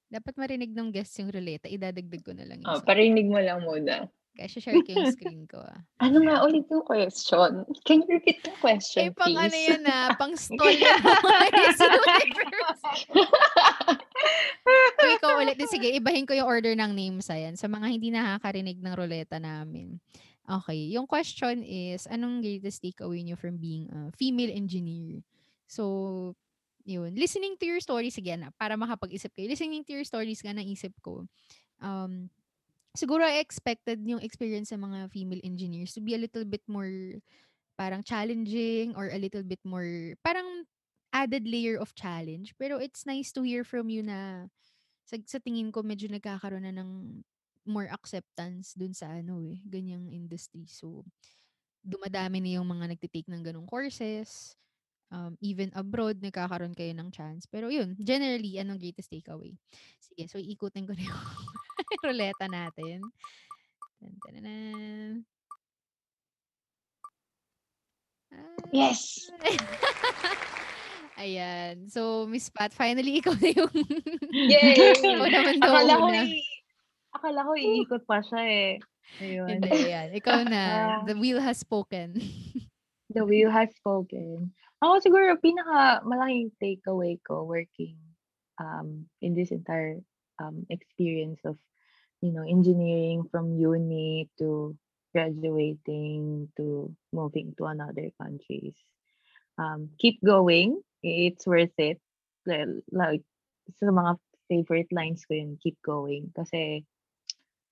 Dapat marinig ng guest yung ruleta. Idadagdag ko na lang Oh, parinig mo lang muna. Kaya share ko yung screen ko ah. Ano nga ulit yung question? Can you repeat the question, Eh, pang please? ano yan ah, pang stall *laughs* Universe. *laughs* So, ikaw ulit. Di, Sige, ibahin ko yung order ng names ayan. Sa mga hindi nakakarinig ng ruleta namin. Okay. Yung question is, anong greatest takeaway nyo from being a female engineer? So, yun. Listening to your stories again, para makapag-isip kayo. Listening to your stories nga naisip ko. Um, siguro I expected yung experience sa mga female engineers to be a little bit more parang challenging or a little bit more parang added layer of challenge. Pero it's nice to hear from you na sa, sa tingin ko medyo nagkakaroon na ng more acceptance dun sa ano eh, ganyang industry. So, dumadami na yung mga nagtitake ng ganong courses. Um, even abroad, nagkakaroon kayo ng chance. Pero yun, generally, anong greatest takeaway? Sige, so ikutin ko na yung *laughs* ruleta natin. Tan, tananan. Ah. Yes! *laughs* Ayan. So, Miss Pat, finally, *laughs* ikaw na yung... Yay! ikaw naman daw Akala ko, i- akala ko iikot pa siya eh. Ayun. Hindi, ayan. Ikaw na. Ah. The wheel has spoken. The wheel has spoken. Ako siguro, pinaka malaking takeaway ko working um, in this entire um, experience of, you know, engineering from uni to graduating to moving to another countries. Um, keep going. It's worth it. Like, sa mga favorite lines ko yun, keep going. Kasi,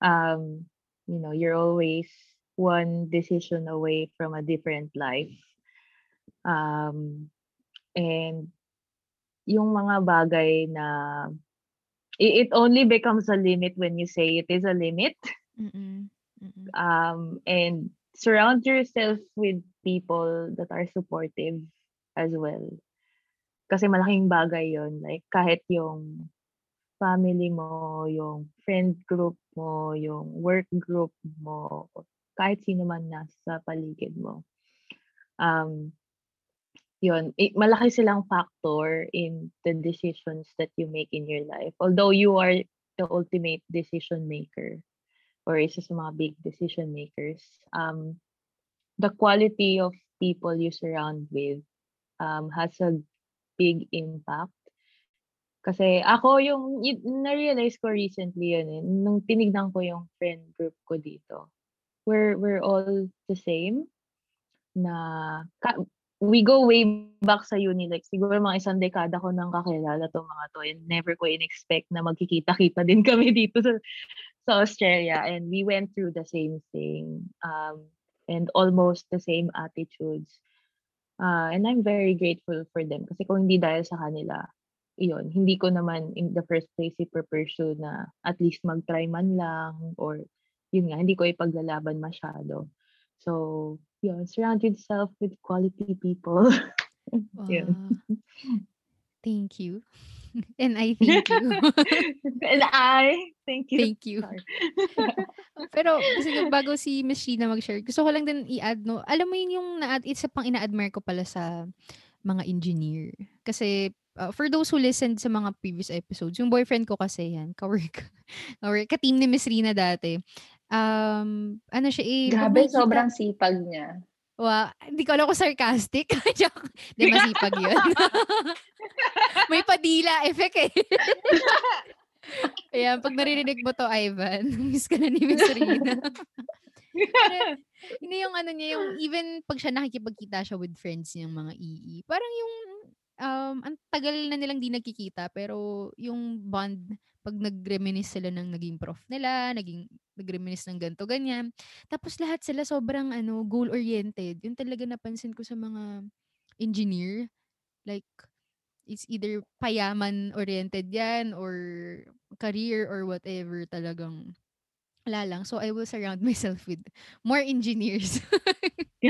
um, you know, you're always one decision away from a different life. Um, and yung mga bagay na it only becomes a limit when you say it is a limit. Mm-mm. Mm-mm. Um, and surround yourself with people that are supportive as well. Kasi malaking bagay yon Like, kahit yung family mo, yung friend group mo, yung work group mo, kahit sino man nasa paligid mo. Um, yun, i- malaki silang factor in the decisions that you make in your life. Although you are the ultimate decision maker or isa sa mga big decision makers, um, the quality of people you surround with um, has a big impact. Kasi ako yung, y- na-realize ko recently yun eh, nung tinignan ko yung friend group ko dito. We're, we're all the same na we go way back sa uni. Like, siguro mga isang dekada ko nang kakilala to mga to and never ko in-expect na magkikita-kita *laughs* din kami dito sa, sa Australia. And we went through the same thing um, and almost the same attitudes. Uh, and I'm very grateful for them kasi kung hindi dahil sa kanila, iyon, hindi ko naman in the first place iper-pursue na at least mag-try man lang or yun nga, hindi ko ipaglalaban masyado. So, yun, surround yourself with quality people. *laughs* yun. Wow. Thank you. *laughs* And I *laughs* thank you. And I, thank you. thank you. Pero sige, bago si Miss Sheena mag-share, gusto ko lang din i-add, no? Alam mo yun yung na isa pang ina-admire ko pala sa mga engineer. Kasi uh, for those who listened sa mga previous episodes, yung boyfriend ko kasi yan, kawork, kawork, ka-team ni Miss Rina dati. Um, ano siya eh, Grabe, makikita- sobrang sipag niya. Wa, hindi ko alam kung sarcastic. *laughs* Joke. Di masipag yun. *laughs* May padila effect eh. Ayan, pag naririnig mo to, Ivan, *laughs* miss ka na ni Miss Rina. Hindi yung ano niya, yung even pag siya nakikipagkita siya with friends niyang mga EE, parang yung, um, ang tagal na nilang di nagkikita, pero yung bond, pag nag-reminisce sila ng naging prof nila, naging nag-reminisce ng ganto ganyan. Tapos lahat sila sobrang ano, goal-oriented. Yun talaga napansin ko sa mga engineer. Like, it's either payaman-oriented yan or career or whatever talagang wala lang. So, I will surround *laughs* myself with more engineers. *laughs*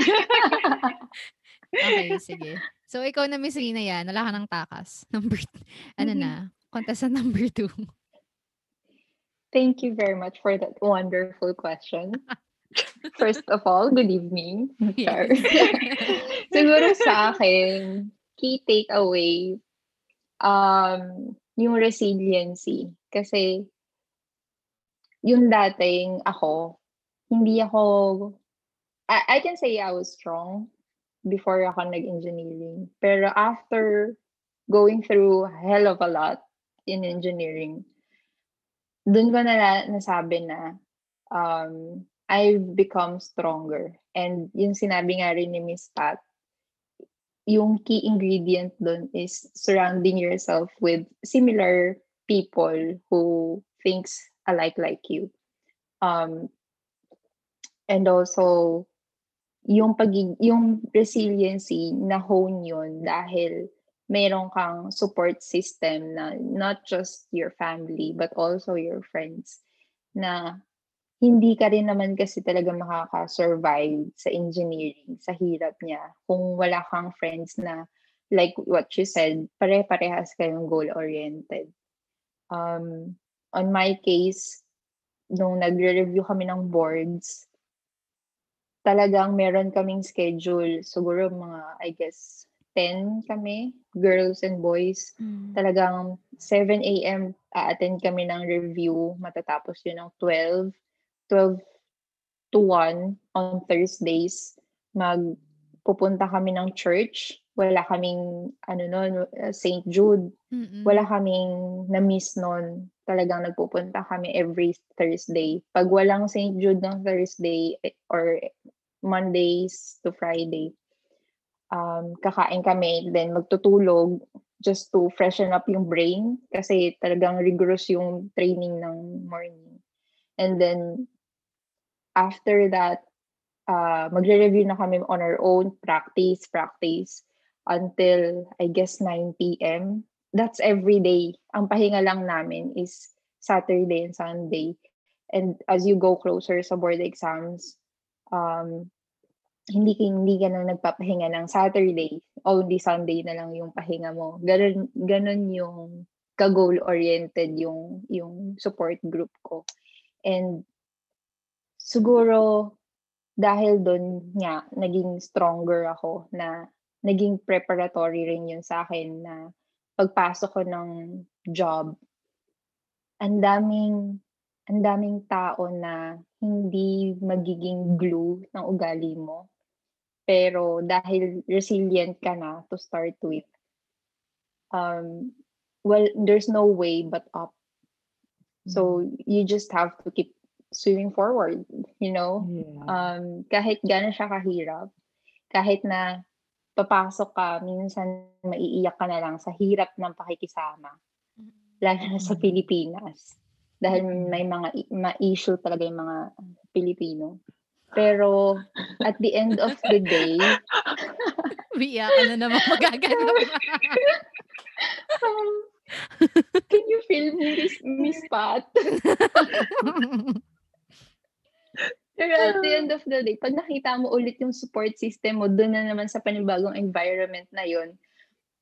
okay, sige. So, ikaw na, Miss Rina, yan. Wala ka ng takas. Number, ano Mhm. na, contestant number two. Thank you very much for that wonderful question. *laughs* First of all, good evening. *laughs* Char. *laughs* Siguro sa akin, key takeaway, um, yung resiliency. Kasi, yung dating ako, hindi ako, I, I can say I was strong before ako nag-engineering. Pero after going through a hell of a lot in engineering, dun ko na nasabi na um, I've become stronger. And yung sinabi nga rin ni Miss Pat, yung key ingredient dun is surrounding yourself with similar people who thinks alike like you. Um, and also, yung pagig yung resiliency na hone yun dahil meron kang support system na not just your family but also your friends na hindi ka rin naman kasi talaga makaka-survive sa engineering, sa hirap niya, kung wala kang friends na, like what you said, pare-parehas kayong goal-oriented. Um, on my case, nung nagre-review kami ng boards, talagang meron kaming schedule, siguro mga, I guess, 10 kami, girls and boys. Mm. Talagang 7 a.m. a-attend kami ng review, matatapos yun ng 12. 12 to 1 on Thursdays. Magpupunta kami ng church. Wala kaming, ano nun, St. Jude. Mm-mm. Wala kaming na-miss nun. Talagang nagpupunta kami every Thursday. Pag walang St. Jude ng Thursday eh, or Mondays to Friday, um, kakain kami, then magtutulog just to freshen up yung brain kasi talagang rigorous yung training ng morning. And then, after that, uh, magre-review na kami on our own, practice, practice, until, I guess, 9 p.m. That's every day. Ang pahinga lang namin is Saturday and Sunday. And as you go closer sa board exams, um, hindi hindi ka na nagpapahinga ng Saturday, only Sunday na lang yung pahinga mo. Ganun, ganun yung ka-goal-oriented yung, yung support group ko. And siguro dahil doon nga naging stronger ako na naging preparatory rin yun sa akin na pagpasok ko ng job ang daming ang daming tao na hindi magiging glue ng ugali mo pero dahil resilient ka na to start with um well there's no way but up so you just have to keep swimming forward you know Yeah. um, kahit gano'n siya kahirap, kahit na papasok ka, minsan maiiyak ka na lang sa hirap ng pakikisama. Lalo na sa Mm. Pilipinas. Dahil Mm. may mga ma-issue talaga yung mga Pilipino. Pero at the end of the day, *laughs* Biya ka na naman magaganap. um, can you feel me, Miss, Miss Pat? *laughs* Pero at the end of the day, pag nakita mo ulit yung support system mo, doon na naman sa panibagong environment na yon,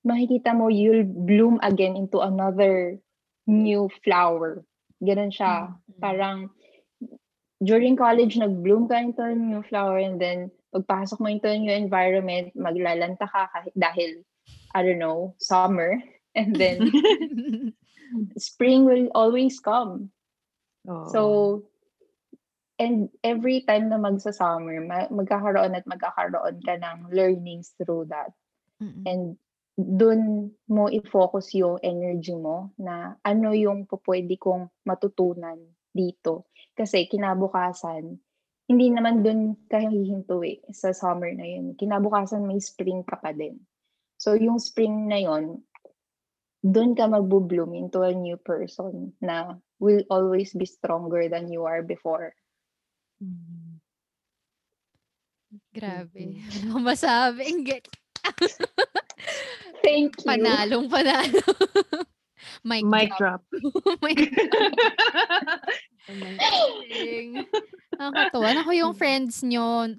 makikita mo you'll bloom again into another new flower. Ganun siya. Parang during college, nag-bloom ka into a new flower and then pagpasok mo into a new environment, maglalanta ka kahit dahil, I don't know, summer. *laughs* And then *laughs* spring will always come. Oo. So, and every time na magsa-summer, ma- magkakaroon at magkakaroon ka ng learnings through that. Mm-mm. And dun mo i-focus yung energy mo na ano yung pupwede kong matutunan dito. Kasi kinabukasan, hindi naman dun ka hihinto eh, sa summer na yun. Kinabukasan may spring ka pa din. So yung spring na yun, dun ka magbo-bloom into a new person na will always be stronger than you are before. Mm. Grabe. *laughs* Ano masabi? *laughs* Thank you. Panalong panalo. *laughs* Mic Mic drop. drop. *laughs* *laughs* Mic Amazing. Nakakatawa. Ako yung friends nyo,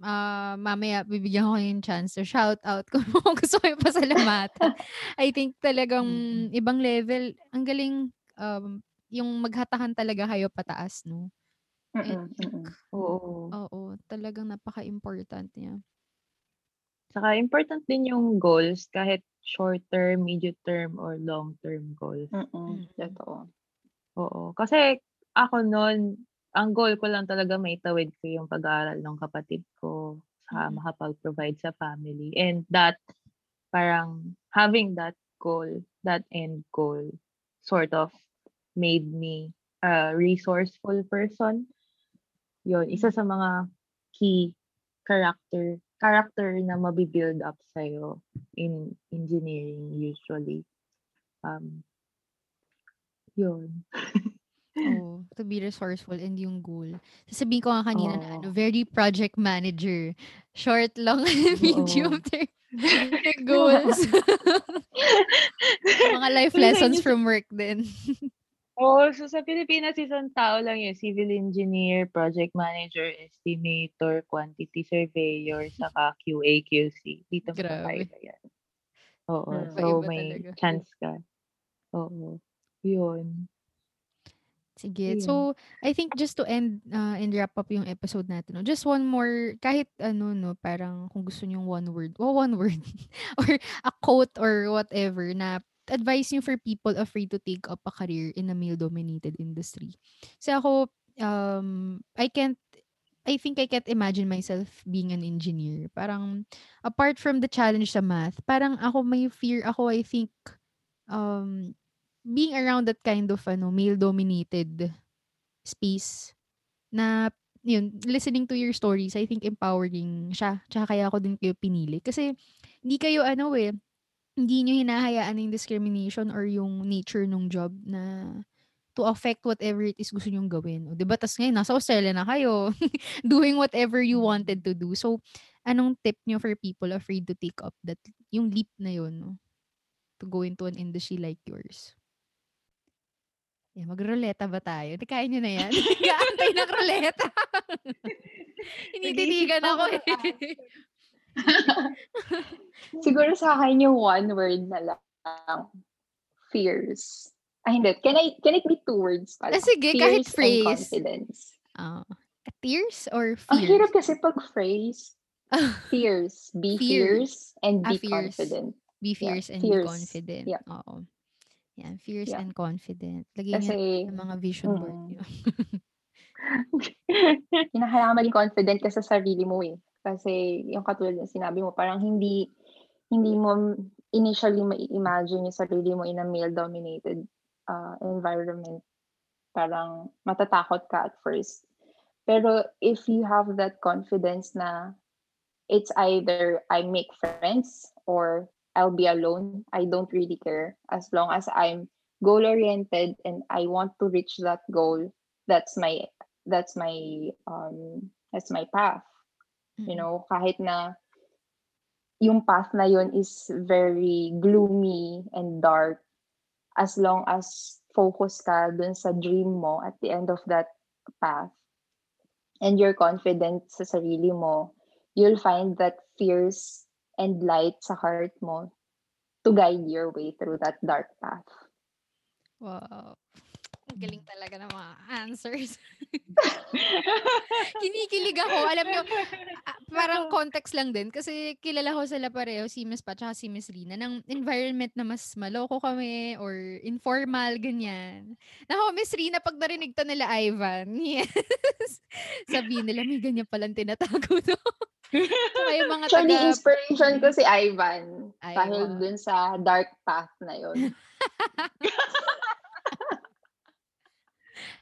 ah, mamaya bibigyan ko yung chance to shout out kung *laughs* gusto ko yung pasalamatan. I think talagang Mm. ibang level. Ang galing um, yung maghatahan talaga kayo pataas, no? Mm-mm, mm-mm. Oo. Oo, talagang napaka-important niya. Saka important din yung goals kahit short term, medium term, or long term goals. Mm-mm. Mm. Totoo. Oo. Kasi ako noon, ang goal ko lang talaga may tawid ko yung pag-aaral ng kapatid ko sa Mm. makapag-provide sa family. And that, parang having that goal, that end goal, sort of made me a resourceful person. Yun, isa sa mga key character character na mabibuild up sa'yo in engineering usually. Um, yun. *laughs* Oo, to be resourceful and yung goal. Sasabihin ko nga kanina na ano, very project manager. Short, long, *laughs* and medium term *laughs* goals. Mga life lessons from work din. Oo, so sa Pilipinas, isang tao lang yun. Civil engineer, project manager, estimator, quantity surveyor, saka QA, QC. Dito Grabe. magkakaiba yan. Oo, Hmm. so Iba-iba may talaga. chance ka. Oo, yun. Sige. Ayun. So, I think just to end uh, and wrap up yung episode natin, no, just one more, kahit ano, no, parang kung gusto niyo one word, oh, one *laughs* word, or a quote or whatever na advice niyo for people afraid to take up a career in a male-dominated industry. So ako, um, I can't, I think I can't imagine myself being an engineer. Parang, apart from the challenge sa math, parang ako may fear ako, I think, um, being around that kind of ano male dominated space na yun listening to your stories I think empowering siya tsaka kaya ako din kayo pinili kasi hindi kayo ano eh hindi nyo hinahayaan yung discrimination or yung nature ng job na to affect whatever it is gusto nyong gawin. O, 'di ba? Tas ngayon, nasa Australia na kayo. *laughs* doing whatever you wanted to do. So, anong tip nyo for people afraid to take up that, yung leap na yun, no? To go into an industry like yours? Yeah, mag-ruleta ba tayo? Tikain nyo na yan. *laughs* *laughs* Nag-aantay ng ruleta. Hinititigan ako eh. *laughs* Siguro sa akin yung one word na lang. Fears. Ah, hindi. Can I, can it be two words pala? Ah, sige, kahit Fears and phrase. confidence. Ah, tears or Ang fears? hirap kasi pag phrase. *laughs* Fears. Be Fears. fierce and Ah, be fears. confident. Be Yeah, fierce and fierce. be confident. Yeah. Oo. Yan, fierce Yeah. and confident. Lagyan Kasi, ng mga vision board mm. nyo. *laughs* *laughs* kinakailangan maging confident ka sa sarili mo eh. Kasi yung katulad ng sinabi mo, parang hindi hindi mo initially ma-imagine yung sarili mo in a male-dominated uh, environment. Parang matatakot ka at first. Pero if you have that confidence na it's either I make friends or I'll be alone. I don't really care as long as I'm goal oriented and I want to reach that goal. That's my that's my um that's my path. You Mm. know, kahit na yung path na yun is very gloomy and dark as long as focus ka dun sa dream mo at the end of that path and you're confident sa sarili mo, you'll find that fierce and light sa heart mo to guide your way through that dark path. Wow. Galing talaga ng mga answers. *laughs* Kinikilig ako. Alam nyo, ah, parang context lang din. Kasi kilala ko sila pareho, si Miss Pat at si Miss Rina, ng environment na mas maloko kami or informal, ganyan. Nako, Miss Rina, pag narinig to nila Ivan, *laughs* yes. Sabihin nila, may ganyan palang tinatago to. *laughs* Tsaka yung mga Actually, taga... inspiration ko si Ivan. Dahil Ivan. dun sa dark path na yun.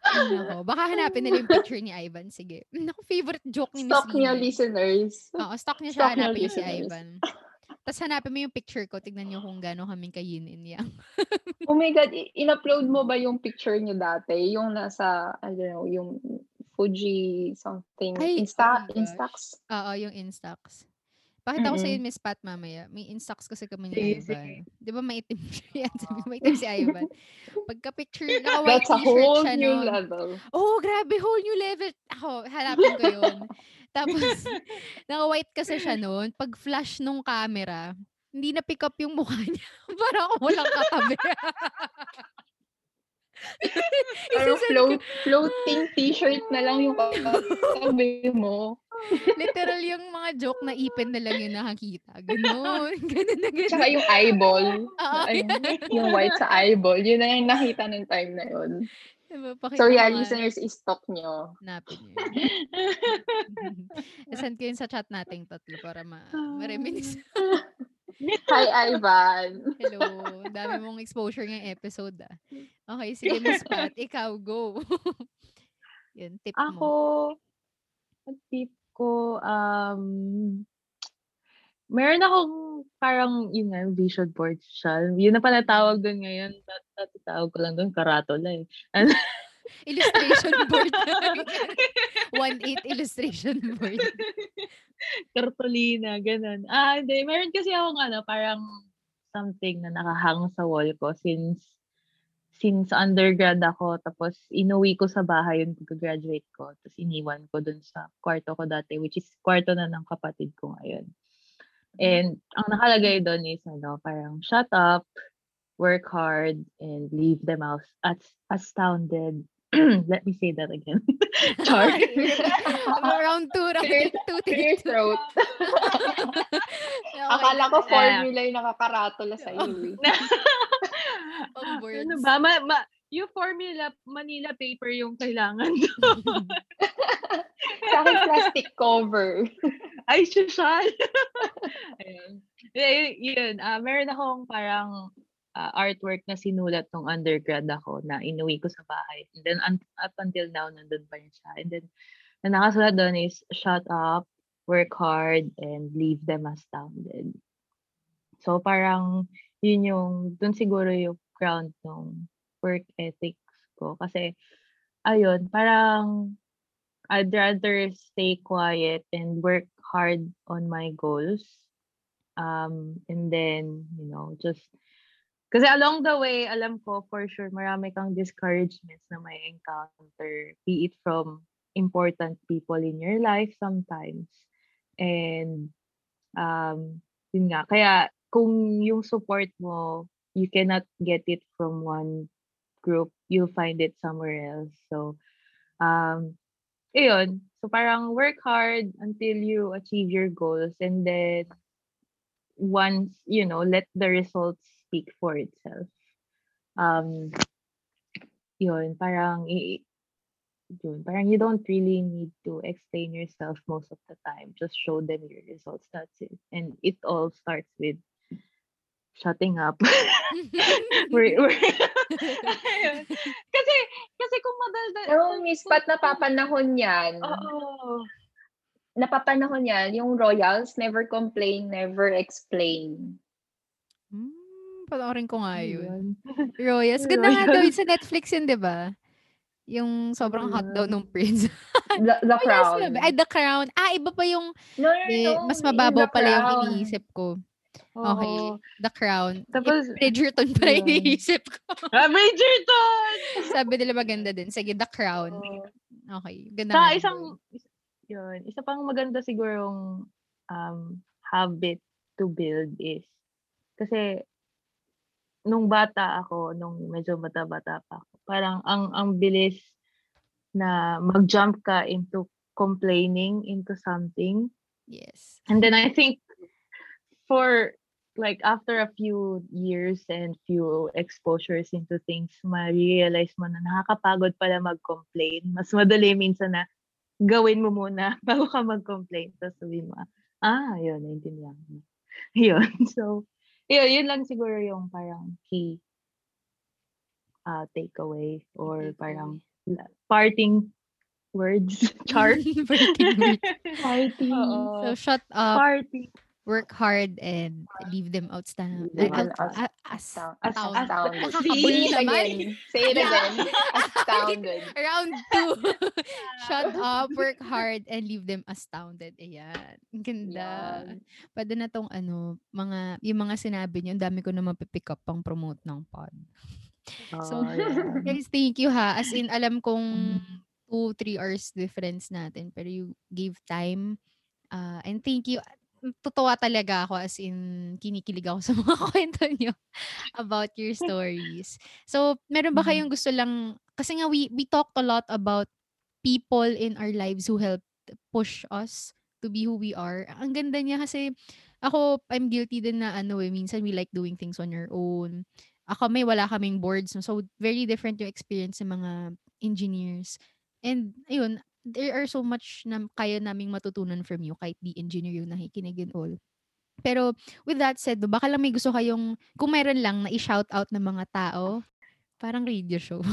Nako. Baka hanapin nila yung picture ni Ivan. Sige. *laughs* Naku, favorite joke ni Miss Stock niyo, Rina. listeners. Oo, stock niya siya. Stock hanapin niyo si. Ivan. Tapos hanapin mo yung picture ko. Tignan niyo kung gano'n kaming ka-yin yang. *laughs* Oh my God, in-upload mo ba yung picture niyo dati? Yung nasa, I don't know, yung Fuji something. Ay, Insta, oh. Instax. Oo, yung Instax. Pakita ko sa'yo, Mm-mm. Miss Pat, mamaya. May Instax kasi kami ni Ivan. Di ba maitim *laughs* siya yan? Sabi ko, maitim si Ivan. Pagka-picture, naka-white That's a t-shirt whole siya new nun. level. Oh, grabe, whole new level. Ako, hanapin ko yun. *laughs* Tapos, naka-white kasi siya noon. Pag flash nung camera, hindi na pick up yung mukha niya. *laughs* Parang ako walang katabi. Parang float, floating t-shirt na lang yung katabi mo. Literal yung mga joke na ipin na lang yung nakakita. Ganon. *laughs* Ganon na ganon. Tsaka yung eyeball. Ayun, *laughs* yung white sa eyeball. Yun na yung nakita ng time na yun. Diba, So yeah, nga. listeners, i-stalk nyo. Hanapin niyo yun. *laughs* Send ko yun sa chat nating tatlo para ma ma-reminisce. Hi, Ivan. Hello. Dami mong exposure ngayong episode ah. Okay, sige Miss Pat. Ikaw, go. yun, tip Ako, mo. ang tip ko, um, meron akong parang, yun nga, vision board siya. Yun na pala tawag doon ngayon. Dat- Dati tawag ko lang doon, karatola eh. *laughs* Illustration board. *laughs* 1-8 illustration board. *laughs* Cartolina, ganun. Ah, hindi. Meron kasi akong ano, parang something na nakahang sa wall ko since since undergrad ako. Tapos inuwi ko sa bahay yung pagka-graduate ko. Tapos iniwan ko dun sa kwarto ko dati, which is kwarto na ng kapatid ko ngayon. And ang nakalagay doon is ano, parang shut up, work hard, and leave them out as astounded. *clears throat* Let me say that again. *laughs* Char. *laughs* round 2, round Clear, 2, clear take 2. throat. *laughs* Akala ko formula yung nakakaratula sa iyo. Pang words. ano ba? Ma, ma, yung formula, Manila paper yung kailangan. *laughs* *laughs* Sa akin, plastic cover. *laughs* Ay, social. Ayun. Eh, yun, ah, meron akong parang ah, artwork na sinulat nung undergrad ako na inuwi ko sa bahay. And then un- up until now, nandun pa rin siya. And then, na nakasulat doon is, shut up, work hard, and leave them astounded. So, parang, yun yung, dun siguro yung ground ng work ethics ko. Kasi, ayun, parang, I'd rather stay quiet and work hard on my goals. Um, and then, you know, just, kasi along the way, alam ko for sure, marami kang discouragements na may encounter, be it from important people in your life sometimes. And, um, yun nga, kaya kung yung support mo, you cannot get it from one group, you'll find it somewhere else. So, um, yun. So parang work hard until you achieve your goals and then once, you know, let the results speak for itself. Um, yun, parang, yun, parang you don't really need to explain yourself most of the time. Just show them your results. That's it. And it all starts with shutting up. *laughs* we're, we're, *laughs* kasi, kasi kung madaldal, No, Miss Pat, napapanahon yan. Oo. napapanahon yan, yung royals, never complain, never explain. Hmm, panoorin ko nga yun. Ayun. *laughs* Royals. Ganda nga daw sa Netflix yun, di ba? Yung sobrang hot daw nung prince. The, the Royals crown. Ay, The Crown. Ah, iba pa yung, No, no, eh, no. mas in mababaw pala yung iniisip ko. Okay. Oo. The Crown. Tapos, *laughs* Bridgerton pa rin iniisip ko. ah, Bridgerton! *laughs* Sabi nila maganda din. Sige, The Crown. Okay. Ganda Sa isang, yun. is- yun, isa pang maganda sigurong um, habit to build is, kasi, nung bata ako, nung medyo bata-bata pa ako, parang ang, ang bilis na mag-jump ka into complaining into something. Yes. And then I think for like after a few years and few exposures into things, ma-realize mo na nakakapagod pala mag-complain. Mas madali minsan na gawin mo muna *laughs* bago ka mag-complain. Tapos sabihin mo, ah, yun, naintindihan ko. *laughs* Yun. So, yun, yun lang siguro yung parang key uh, takeaway or parang parting words. *laughs* Chart. Parting words. Party. Oo. So, shut up, Party. Work hard, and leave them outstanding. Leave Out, them out- out, as, Astound- As- out- Astounded. *laughs* Say it again. Say it Yeah. again. *laughs* Astounded. Round two. *laughs* Shut up, work hard, and leave them astounded. Ayan. Ang ganda. Yan. Pwede na tong ano, mga, yung mga sinabi niyo, ang dami ko na mapipick up pang promote ng pod. So, Oh, yeah. Guys, thank you ha. As in, alam kong Mhm. two, three hours difference natin. Pero you gave time. Uh, and thank you. Totoo talaga ako as in kinikilig ako *laughs* sa mga kwento nyo about your *laughs* stories. So, meron ba Mhm. kayong gusto lang, kasi nga we, we talked a lot about people in our lives who helped push us to be who we are. Ang ganda niya kasi ako, I'm guilty din na ano eh, minsan we like doing things on our own. Ako may wala kaming boards. So, very different yung experience ng mga engineers. And, ayun, there are so much na kaya naming matutunan from you kahit di engineer yung nakikinig and all. Pero, with that said, baka lang may gusto kayong, kung meron lang na i-shout out ng mga tao, parang radio show. *laughs*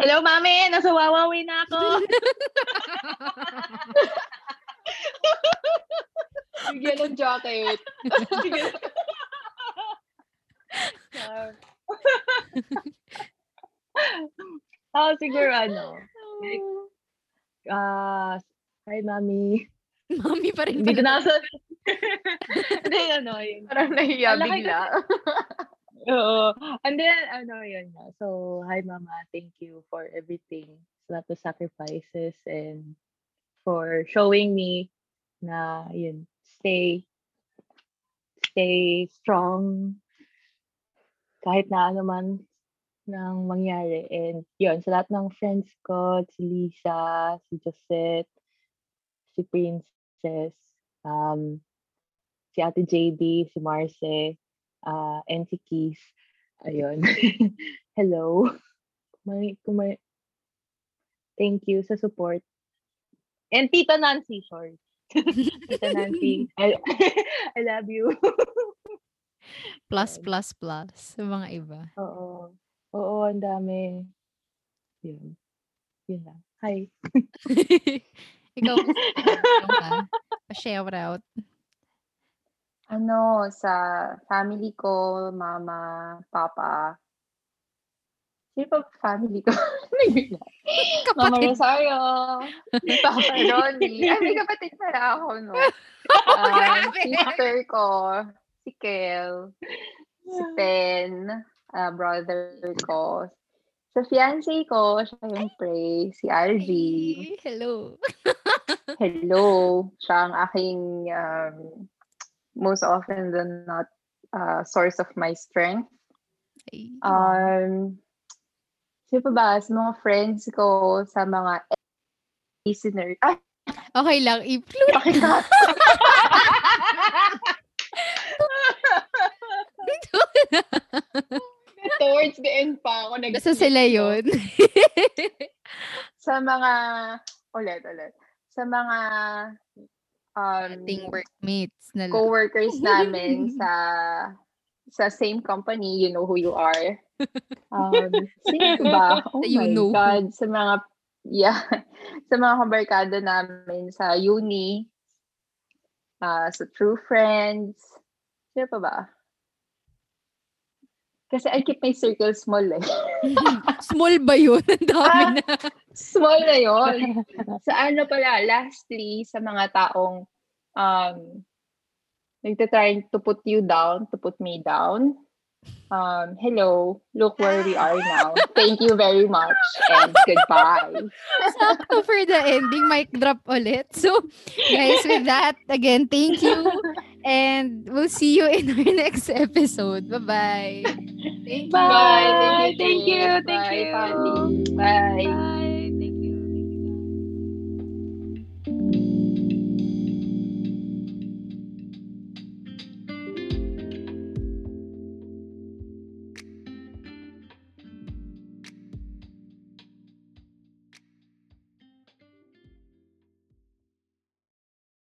Hello, mami! Nasa Wawawi na ako! *laughs* Bigyan ng jacket. *laughs* oh, siguro ano. Like, ah, hi, mami. Mami pa rin Hindi ko na. *laughs* Hindi, ano, yun. Parang nahiya bigla. *laughs* Oo. And then, ano, yun. So, hi, mama. Thank you for everything. Lahat of sacrifices and for showing me na, yun, stay, stay strong kahit na ano man nang mangyari. And yun, sa lahat ng friends ko, si Lisa, si Josette, si Princess, um, si Ate JD, si Marce, uh, and si Keith. Ayun. *laughs* Hello. May, kung may, thank you sa support. And Tita Nancy, sorry. *laughs* Tita Nancy, I, *laughs* I love you. Plus, plus, plus. Sa mga iba. Oo. Oo, ang dami. Yun. Yun lang. Hi. *laughs* Ikaw? Pa-share out. Ano, sa family ko, mama, papa. Sino pa family ko? *laughs* Mama Kapatid. Rosario, Papa *laughs* Ronnie. Ay, may kapatid pala ako, no? Um, Grabe. sister ko, si Kel, si Pen, ah, brother ko. Sa fiancé ko, syempre, si Algie. Ay, hello. *laughs* Hello. Siya ang aking um, most often than not uh, source of my strength. Ay, Um, sino pa ba? Sa mga friends ko, sa mga listener. Ay, okay lang. I-flute. pakikat. *laughs* *laughs* Towards the end pa ako. Basta sila yun. *laughs* *laughs* Sa mga, ulit, ulit. Sa mga um, Ating workmates na co-workers namin *laughs* sa sa same company, you know who you are. Um, sino ba? Oh You my know who. God. Sa mga yeah, sa mga kabarkada namin sa uni, uh, sa true friends. Sino pa ba? Kasi I keep my circle small eh. *laughs* small ba yun? Ang dami ah, na. small na yun. *laughs* sa ano pala, lastly, sa mga taong um, nagtatry to put you down, to put me down, um, hello, look where we are now. Thank you very much and goodbye. Sakto for the ending, mic drop ulit. So, guys, with that, again, thank you. *laughs* And we'll see you in our *laughs* next episode. Bye-bye. Thank Bye. Bye. Thank you. Thank Bye, you. Bye. Bye. Bye.